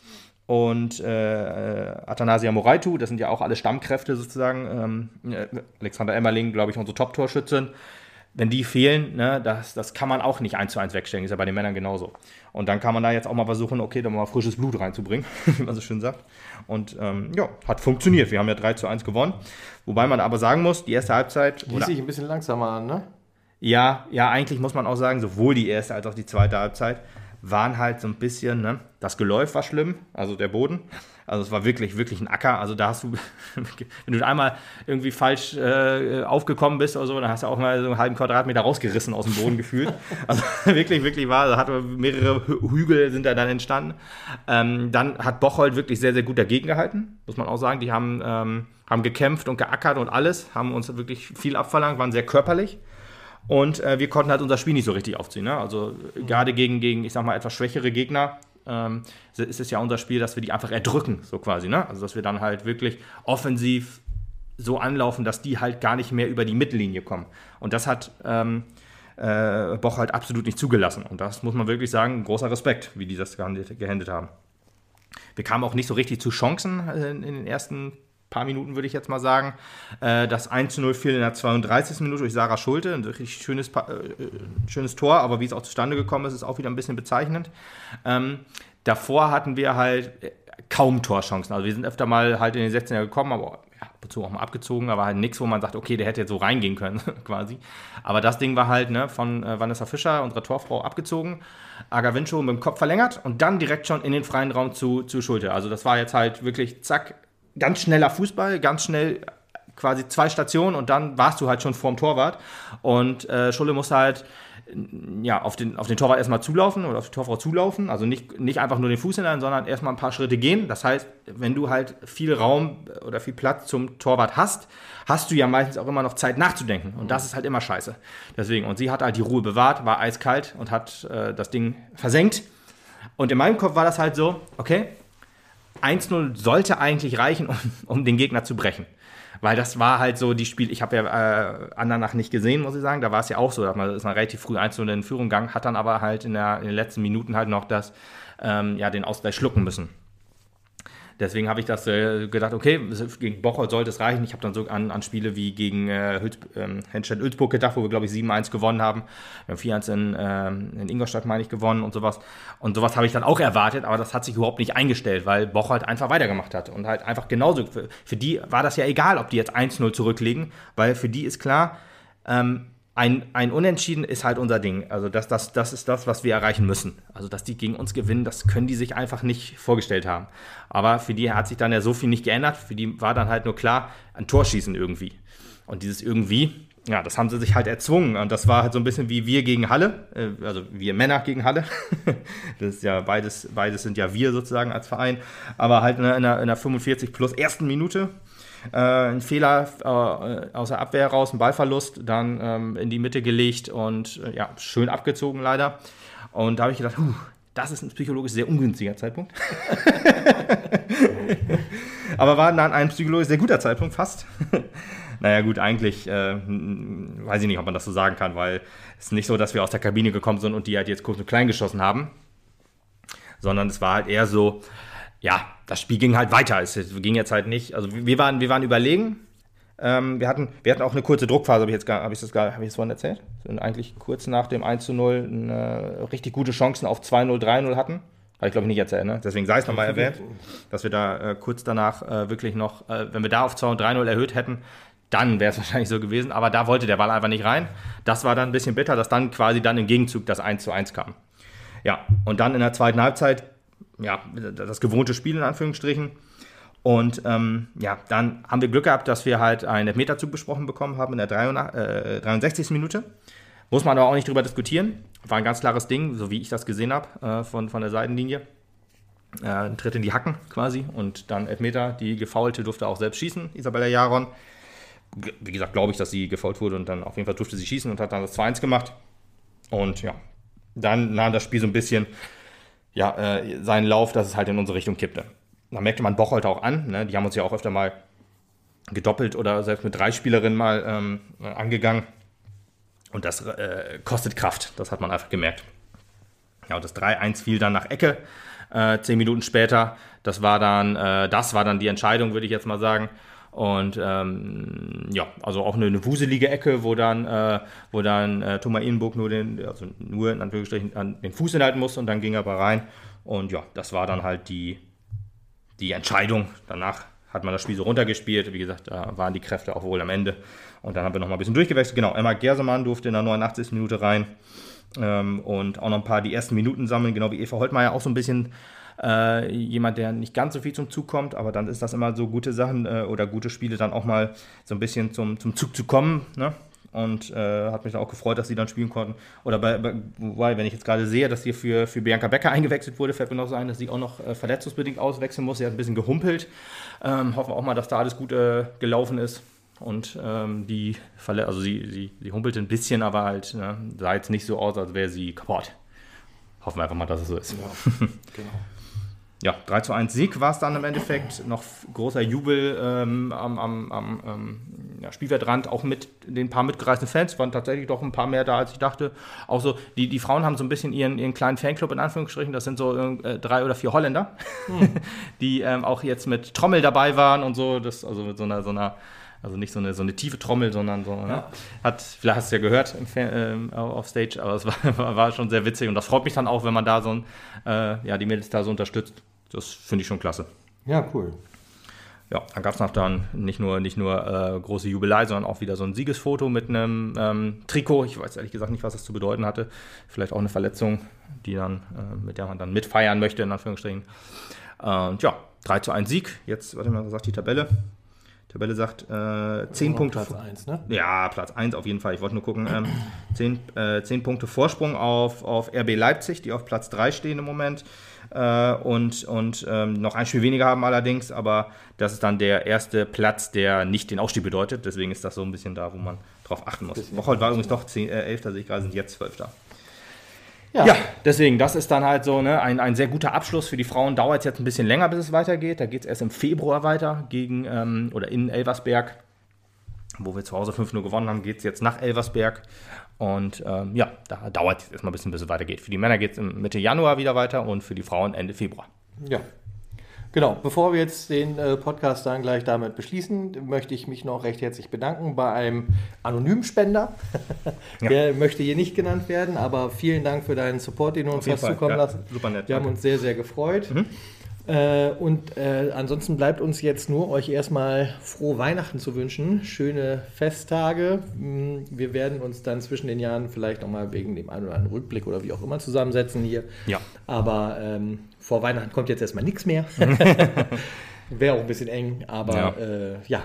und äh, Athanasia Moraitu, das sind ja auch alle Stammkräfte sozusagen. Ähm, äh, Alexander Emmerling, glaube ich, unsere Top-Torschützin. Wenn die fehlen, ne, das, das kann man auch nicht eins zu eins wegstellen, ist ja bei den Männern genauso. Und dann kann man da jetzt auch mal versuchen, okay, da mal frisches Blut reinzubringen, wie man so schön sagt. Und ähm, ja, hat funktioniert. Wir haben ja 3 zu 1 gewonnen. Wobei man aber sagen muss, die erste Halbzeit. Ließ sich ein bisschen langsamer an, ne? Ja, ja, eigentlich muss man auch sagen, sowohl die erste als auch die zweite Halbzeit waren halt so ein bisschen, ne? das Geläuf war schlimm, also der Boden. Also es war wirklich, wirklich ein Acker. Also da hast du, wenn du einmal irgendwie falsch äh, aufgekommen bist oder so, dann hast du auch mal so einen halben Quadratmeter rausgerissen aus dem Boden gefühlt. Also wirklich, wirklich war, da hatte mehrere Hügel sind da dann entstanden. Ähm, dann hat Bocholt wirklich sehr, sehr gut dagegen gehalten, muss man auch sagen. Die haben, ähm, haben gekämpft und geackert und alles, haben uns wirklich viel abverlangt, waren sehr körperlich. Und äh, wir konnten halt unser Spiel nicht so richtig aufziehen. Ne? Also mhm. gerade gegen, gegen, ich sag mal, etwas schwächere Gegner ähm, ist es ja unser Spiel, dass wir die einfach erdrücken, so quasi. Ne? Also dass wir dann halt wirklich offensiv so anlaufen, dass die halt gar nicht mehr über die Mittellinie kommen. Und das hat ähm, äh, Boch halt absolut nicht zugelassen. Und das muss man wirklich sagen, großer Respekt, wie die das gehandelt haben. Wir kamen auch nicht so richtig zu Chancen äh, in den ersten paar Minuten, würde ich jetzt mal sagen. Äh, das 1 zu 0 fiel in der 32. Minute durch Sarah Schulte. Ein wirklich schönes, äh, schönes Tor, aber wie es auch zustande gekommen ist, ist auch wieder ein bisschen bezeichnend. Ähm, davor hatten wir halt äh, kaum Torchancen. Also wir sind öfter mal halt in den 16er gekommen, aber ja, ab und zu auch mal abgezogen, aber halt nichts, wo man sagt, okay, der hätte jetzt so reingehen können, quasi. Aber das Ding war halt ne, von äh, Vanessa Fischer, unserer Torfrau, abgezogen. Agavincho mit dem Kopf verlängert und dann direkt schon in den freien Raum zu, zu Schulte. Also das war jetzt halt wirklich zack, ganz schneller Fußball, ganz schnell quasi zwei Stationen und dann warst du halt schon vorm Torwart. Und äh, Schulle musste halt ja, auf, den, auf den Torwart erstmal zulaufen oder auf die Torfrau zulaufen. Also nicht, nicht einfach nur den Fuß hinein, sondern erstmal ein paar Schritte gehen. Das heißt, wenn du halt viel Raum oder viel Platz zum Torwart hast, hast du ja meistens auch immer noch Zeit nachzudenken. Und das ist halt immer scheiße. Deswegen, und sie hat halt die Ruhe bewahrt, war eiskalt und hat äh, das Ding versenkt. Und in meinem Kopf war das halt so, okay, 1-0 sollte eigentlich reichen, um, um, den Gegner zu brechen. Weil das war halt so die Spiel, ich habe ja äh, Andernach nicht gesehen, muss ich sagen. Da war es ja auch so, dass man, ist man relativ früh 1-0 in Führung gegangen, hat dann aber halt in, der, in den letzten Minuten halt noch das, ähm, ja, den Ausgleich schlucken müssen. Deswegen habe ich das äh, gedacht, okay, gegen Bocholt sollte es reichen. Ich habe dann so an, an Spiele wie gegen äh, Hülz, ähm, Henstedt-Ulzburg gedacht, wo wir, glaube ich, 7-1 gewonnen haben. Wir haben 4-1 in, ähm, in Ingolstadt, meine ich, gewonnen und sowas. Und sowas habe ich dann auch erwartet, aber das hat sich überhaupt nicht eingestellt, weil Bocholt einfach weitergemacht hat. Und halt einfach genauso, für, für die war das ja egal, ob die jetzt 1-0 zurücklegen, weil für die ist klar, ähm, ein, ein Unentschieden ist halt unser Ding. Also das, das, das ist das, was wir erreichen müssen. Also dass die gegen uns gewinnen, das können die sich einfach nicht vorgestellt haben. Aber für die hat sich dann ja so viel nicht geändert. Für die war dann halt nur klar, ein Tor schießen irgendwie. Und dieses irgendwie, ja, das haben sie sich halt erzwungen. Und das war halt so ein bisschen wie wir gegen Halle, äh, also wir Männer gegen Halle. das ist ja beides, beides sind ja wir sozusagen als Verein. Aber halt in einer, in einer 45 plus ersten Minute äh, ein Fehler äh, aus der Abwehr raus, ein Ballverlust, dann ähm, in die Mitte gelegt und äh, ja, schön abgezogen leider. Und da habe ich gedacht, huh, das ist ein psychologisch sehr ungünstiger Zeitpunkt. Aber war dann ein psychologisch sehr guter Zeitpunkt, fast. naja, gut, eigentlich äh, weiß ich nicht, ob man das so sagen kann, weil es ist nicht so, dass wir aus der Kabine gekommen sind und die halt jetzt kurz und klein geschossen haben, sondern es war halt eher so, ja, das Spiel ging halt weiter. Es ging jetzt halt nicht. Also wir waren, wir waren überlegen. Ähm, wir, hatten, wir hatten auch eine kurze Druckphase, habe ich jetzt habe ich das habe ich das vorhin erzählt? Und eigentlich kurz nach dem 1 zu 0 eine, richtig gute Chancen auf 2-0, 3-0 hatten. Habe ich glaube ich nicht erzählt, ne? Deswegen sei es nochmal erwähnt, dass wir da äh, kurz danach äh, wirklich noch, äh, wenn wir da auf 2 3-0 erhöht hätten, dann wäre es wahrscheinlich so gewesen. Aber da wollte der Ball einfach nicht rein. Das war dann ein bisschen bitter, dass dann quasi dann im Gegenzug das 1 zu 1 kam. Ja, und dann in der zweiten Halbzeit ja, das gewohnte Spiel in Anführungsstrichen. Und ähm, ja, dann haben wir Glück gehabt, dass wir halt einen Elfmeterzug besprochen bekommen haben in der 83, äh, 63. Minute. Muss man aber auch nicht drüber diskutieren. War ein ganz klares Ding, so wie ich das gesehen habe äh, von, von der Seitenlinie. Äh, ein Tritt in die Hacken quasi und dann Elfmeter. Die Gefaulte durfte auch selbst schießen, Isabella Jaron. Wie gesagt, glaube ich, dass sie gefault wurde und dann auf jeden Fall durfte sie schießen und hat dann das 2-1 gemacht. Und ja, dann nahm das Spiel so ein bisschen ja, äh, seinen Lauf, dass es halt in unsere Richtung kippte. Da merkte man Bocholt auch an. Ne? Die haben uns ja auch öfter mal gedoppelt oder selbst mit drei Spielerinnen mal ähm, äh, angegangen. Und das äh, kostet Kraft. Das hat man einfach gemerkt. Ja, und das 3-1 fiel dann nach Ecke. Äh, zehn Minuten später. Das war dann, äh, das war dann die Entscheidung, würde ich jetzt mal sagen. Und ähm, ja, also auch eine, eine wuselige Ecke, wo dann, äh, wo dann äh, Thomas Innenburg nur den, also nur in Anführungsstrichen an den Fuß hinhalten musste und dann ging er aber rein. Und ja, das war dann halt die, die Entscheidung. Danach hat man das Spiel so runtergespielt. Wie gesagt, da waren die Kräfte auch wohl am Ende. Und dann haben wir noch mal ein bisschen durchgewechselt. Genau, Emma Gersemann durfte in der 89. Minute rein. Ähm, und auch noch ein paar die ersten Minuten sammeln, genau wie Eva Holtmeier, auch so ein bisschen äh, jemand, der nicht ganz so viel zum Zug kommt, aber dann ist das immer so gute Sachen äh, oder gute Spiele, dann auch mal so ein bisschen zum, zum Zug zu kommen. Ne? Und äh, hat mich dann auch gefreut, dass sie dann spielen konnten. Oder bei, bei, wobei, wenn ich jetzt gerade sehe, dass hier für, für Bianca Becker eingewechselt wurde, fällt mir noch so ein, dass sie auch noch äh, verletzungsbedingt auswechseln muss. Sie hat ein bisschen gehumpelt. Ähm, hoffen wir auch mal, dass da alles gut äh, gelaufen ist. Und ähm, die Verle also sie, sie, sie humpelte ein bisschen, aber halt ne, sah jetzt nicht so aus, als wäre sie kaputt. Hoffen wir einfach mal, dass es so ist. Genau. Ja, 3 zu 1 Sieg war es dann im Endeffekt. Noch großer Jubel ähm, am, am, am ähm, ja, Spielfeldrand, auch mit den paar mitgereisten Fans. waren tatsächlich doch ein paar mehr da, als ich dachte. Auch so, die, die Frauen haben so ein bisschen ihren, ihren kleinen Fanclub in Anführungsstrichen. Das sind so äh, drei oder vier Holländer, die ähm, auch jetzt mit Trommel dabei waren und so. Das, also mit so einer, so einer also nicht so eine, so eine tiefe Trommel, sondern so, ne? hat, vielleicht hast du es ja gehört im, ähm, auf Stage, aber es war, war, war schon sehr witzig und das freut mich dann auch, wenn man da so ein, äh, ja, die Mädels da so unterstützt. Das finde ich schon klasse. Ja, cool. Ja, dann gab es noch dann nicht nur, nicht nur äh, große Jubelei, sondern auch wieder so ein Siegesfoto mit einem ähm, Trikot. Ich weiß ehrlich gesagt nicht, was das zu bedeuten hatte. Vielleicht auch eine Verletzung, die dann, äh, mit der man dann mitfeiern möchte, in Anführungsstrichen. Und ja, 3 zu 1 Sieg. Jetzt, warte mal, was sagt die Tabelle? Die Tabelle sagt äh, 10 Noch Punkte. Platz 1, ne? Ja, Platz 1 auf jeden Fall. Ich wollte nur gucken. Ähm, 10, äh, 10 Punkte Vorsprung auf, auf RB Leipzig, die auf Platz 3 stehen im Moment. Äh, und und ähm, noch ein Spiel weniger haben allerdings, aber das ist dann der erste Platz, der nicht den Aufstieg bedeutet. Deswegen ist das so ein bisschen da, wo man drauf achten muss. Bocholt war übrigens doch 10, äh, 11. sehe ich gerade, sind jetzt 12. Ja, deswegen, das ist dann halt so ne, ein, ein sehr guter Abschluss für die Frauen. Dauert jetzt ein bisschen länger, bis es weitergeht. Da geht es erst im Februar weiter gegen ähm, oder in Elversberg, wo wir zu Hause 5-0 gewonnen haben, geht es jetzt nach Elversberg. Und ähm, ja, da dauert es erstmal ein bisschen, bis es weitergeht. Für die Männer geht es Mitte Januar wieder weiter und für die Frauen Ende Februar. Ja. Genau, bevor wir jetzt den äh, Podcast dann gleich damit beschließen, möchte ich mich noch recht herzlich bedanken bei einem anonymen Spender. Der möchte hier nicht genannt werden, aber vielen Dank für deinen Support, den du uns hast Fall, zukommen ja, lassen. super nett, Wir haben danke. uns sehr, sehr gefreut. Äh, und äh, ansonsten bleibt uns jetzt nur, euch erstmal frohe Weihnachten zu wünschen. Schöne Festtage. Mm, Wir werden uns dann zwischen den Jahren vielleicht nochmal wegen dem einen oder anderen Rückblick oder wie auch immer zusammensetzen hier. Ja. Aber ähm, vor Weihnachten kommt jetzt erstmal nichts mehr. Wäre auch ein bisschen eng, aber Ja. ja. Äh, ja,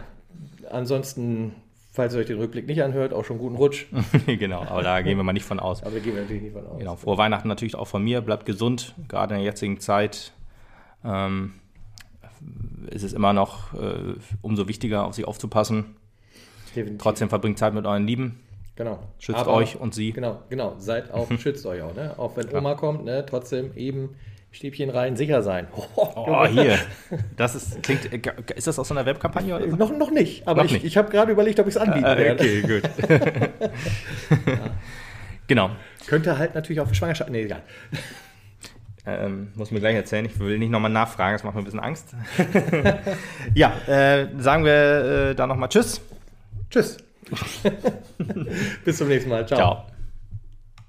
ansonsten, falls ihr euch den Rückblick nicht anhört, auch schon guten Rutsch. genau, aber da gehen wir mal nicht von aus. Aber da gehen wir natürlich nicht von aus. Genau, frohe Weihnachten natürlich auch von mir. Bleibt gesund, gerade in der jetzigen Zeit. Ähm, ist es immer noch äh, umso wichtiger, auf sich aufzupassen. Definitiv. Trotzdem verbringt Zeit mit euren Lieben. Genau. Schützt Aber- euch und sie. Genau, genau. Seid auch, schützt euch auch, ne? Auch wenn Oma kommt, ne? Trotzdem eben Stäbchen rein, sicher sein. Oh, hier. Das ist, klingt, äh, ist das aus so einer Webkampagne oder so? Noch, noch nicht, aber Noch ich, ich habe gerade überlegt, ob ich es anbieten Äh, werde. okay, gut. Genau. Könnte halt natürlich auch für Schwangerschaft. Nee, egal. Ähm, muss mir gleich erzählen, ich will nicht nochmal nachfragen, das macht mir ein bisschen Angst. ja, äh, sagen wir äh, da nochmal Tschüss. Tschüss. Bis zum nächsten Mal. Ciao. Ciao.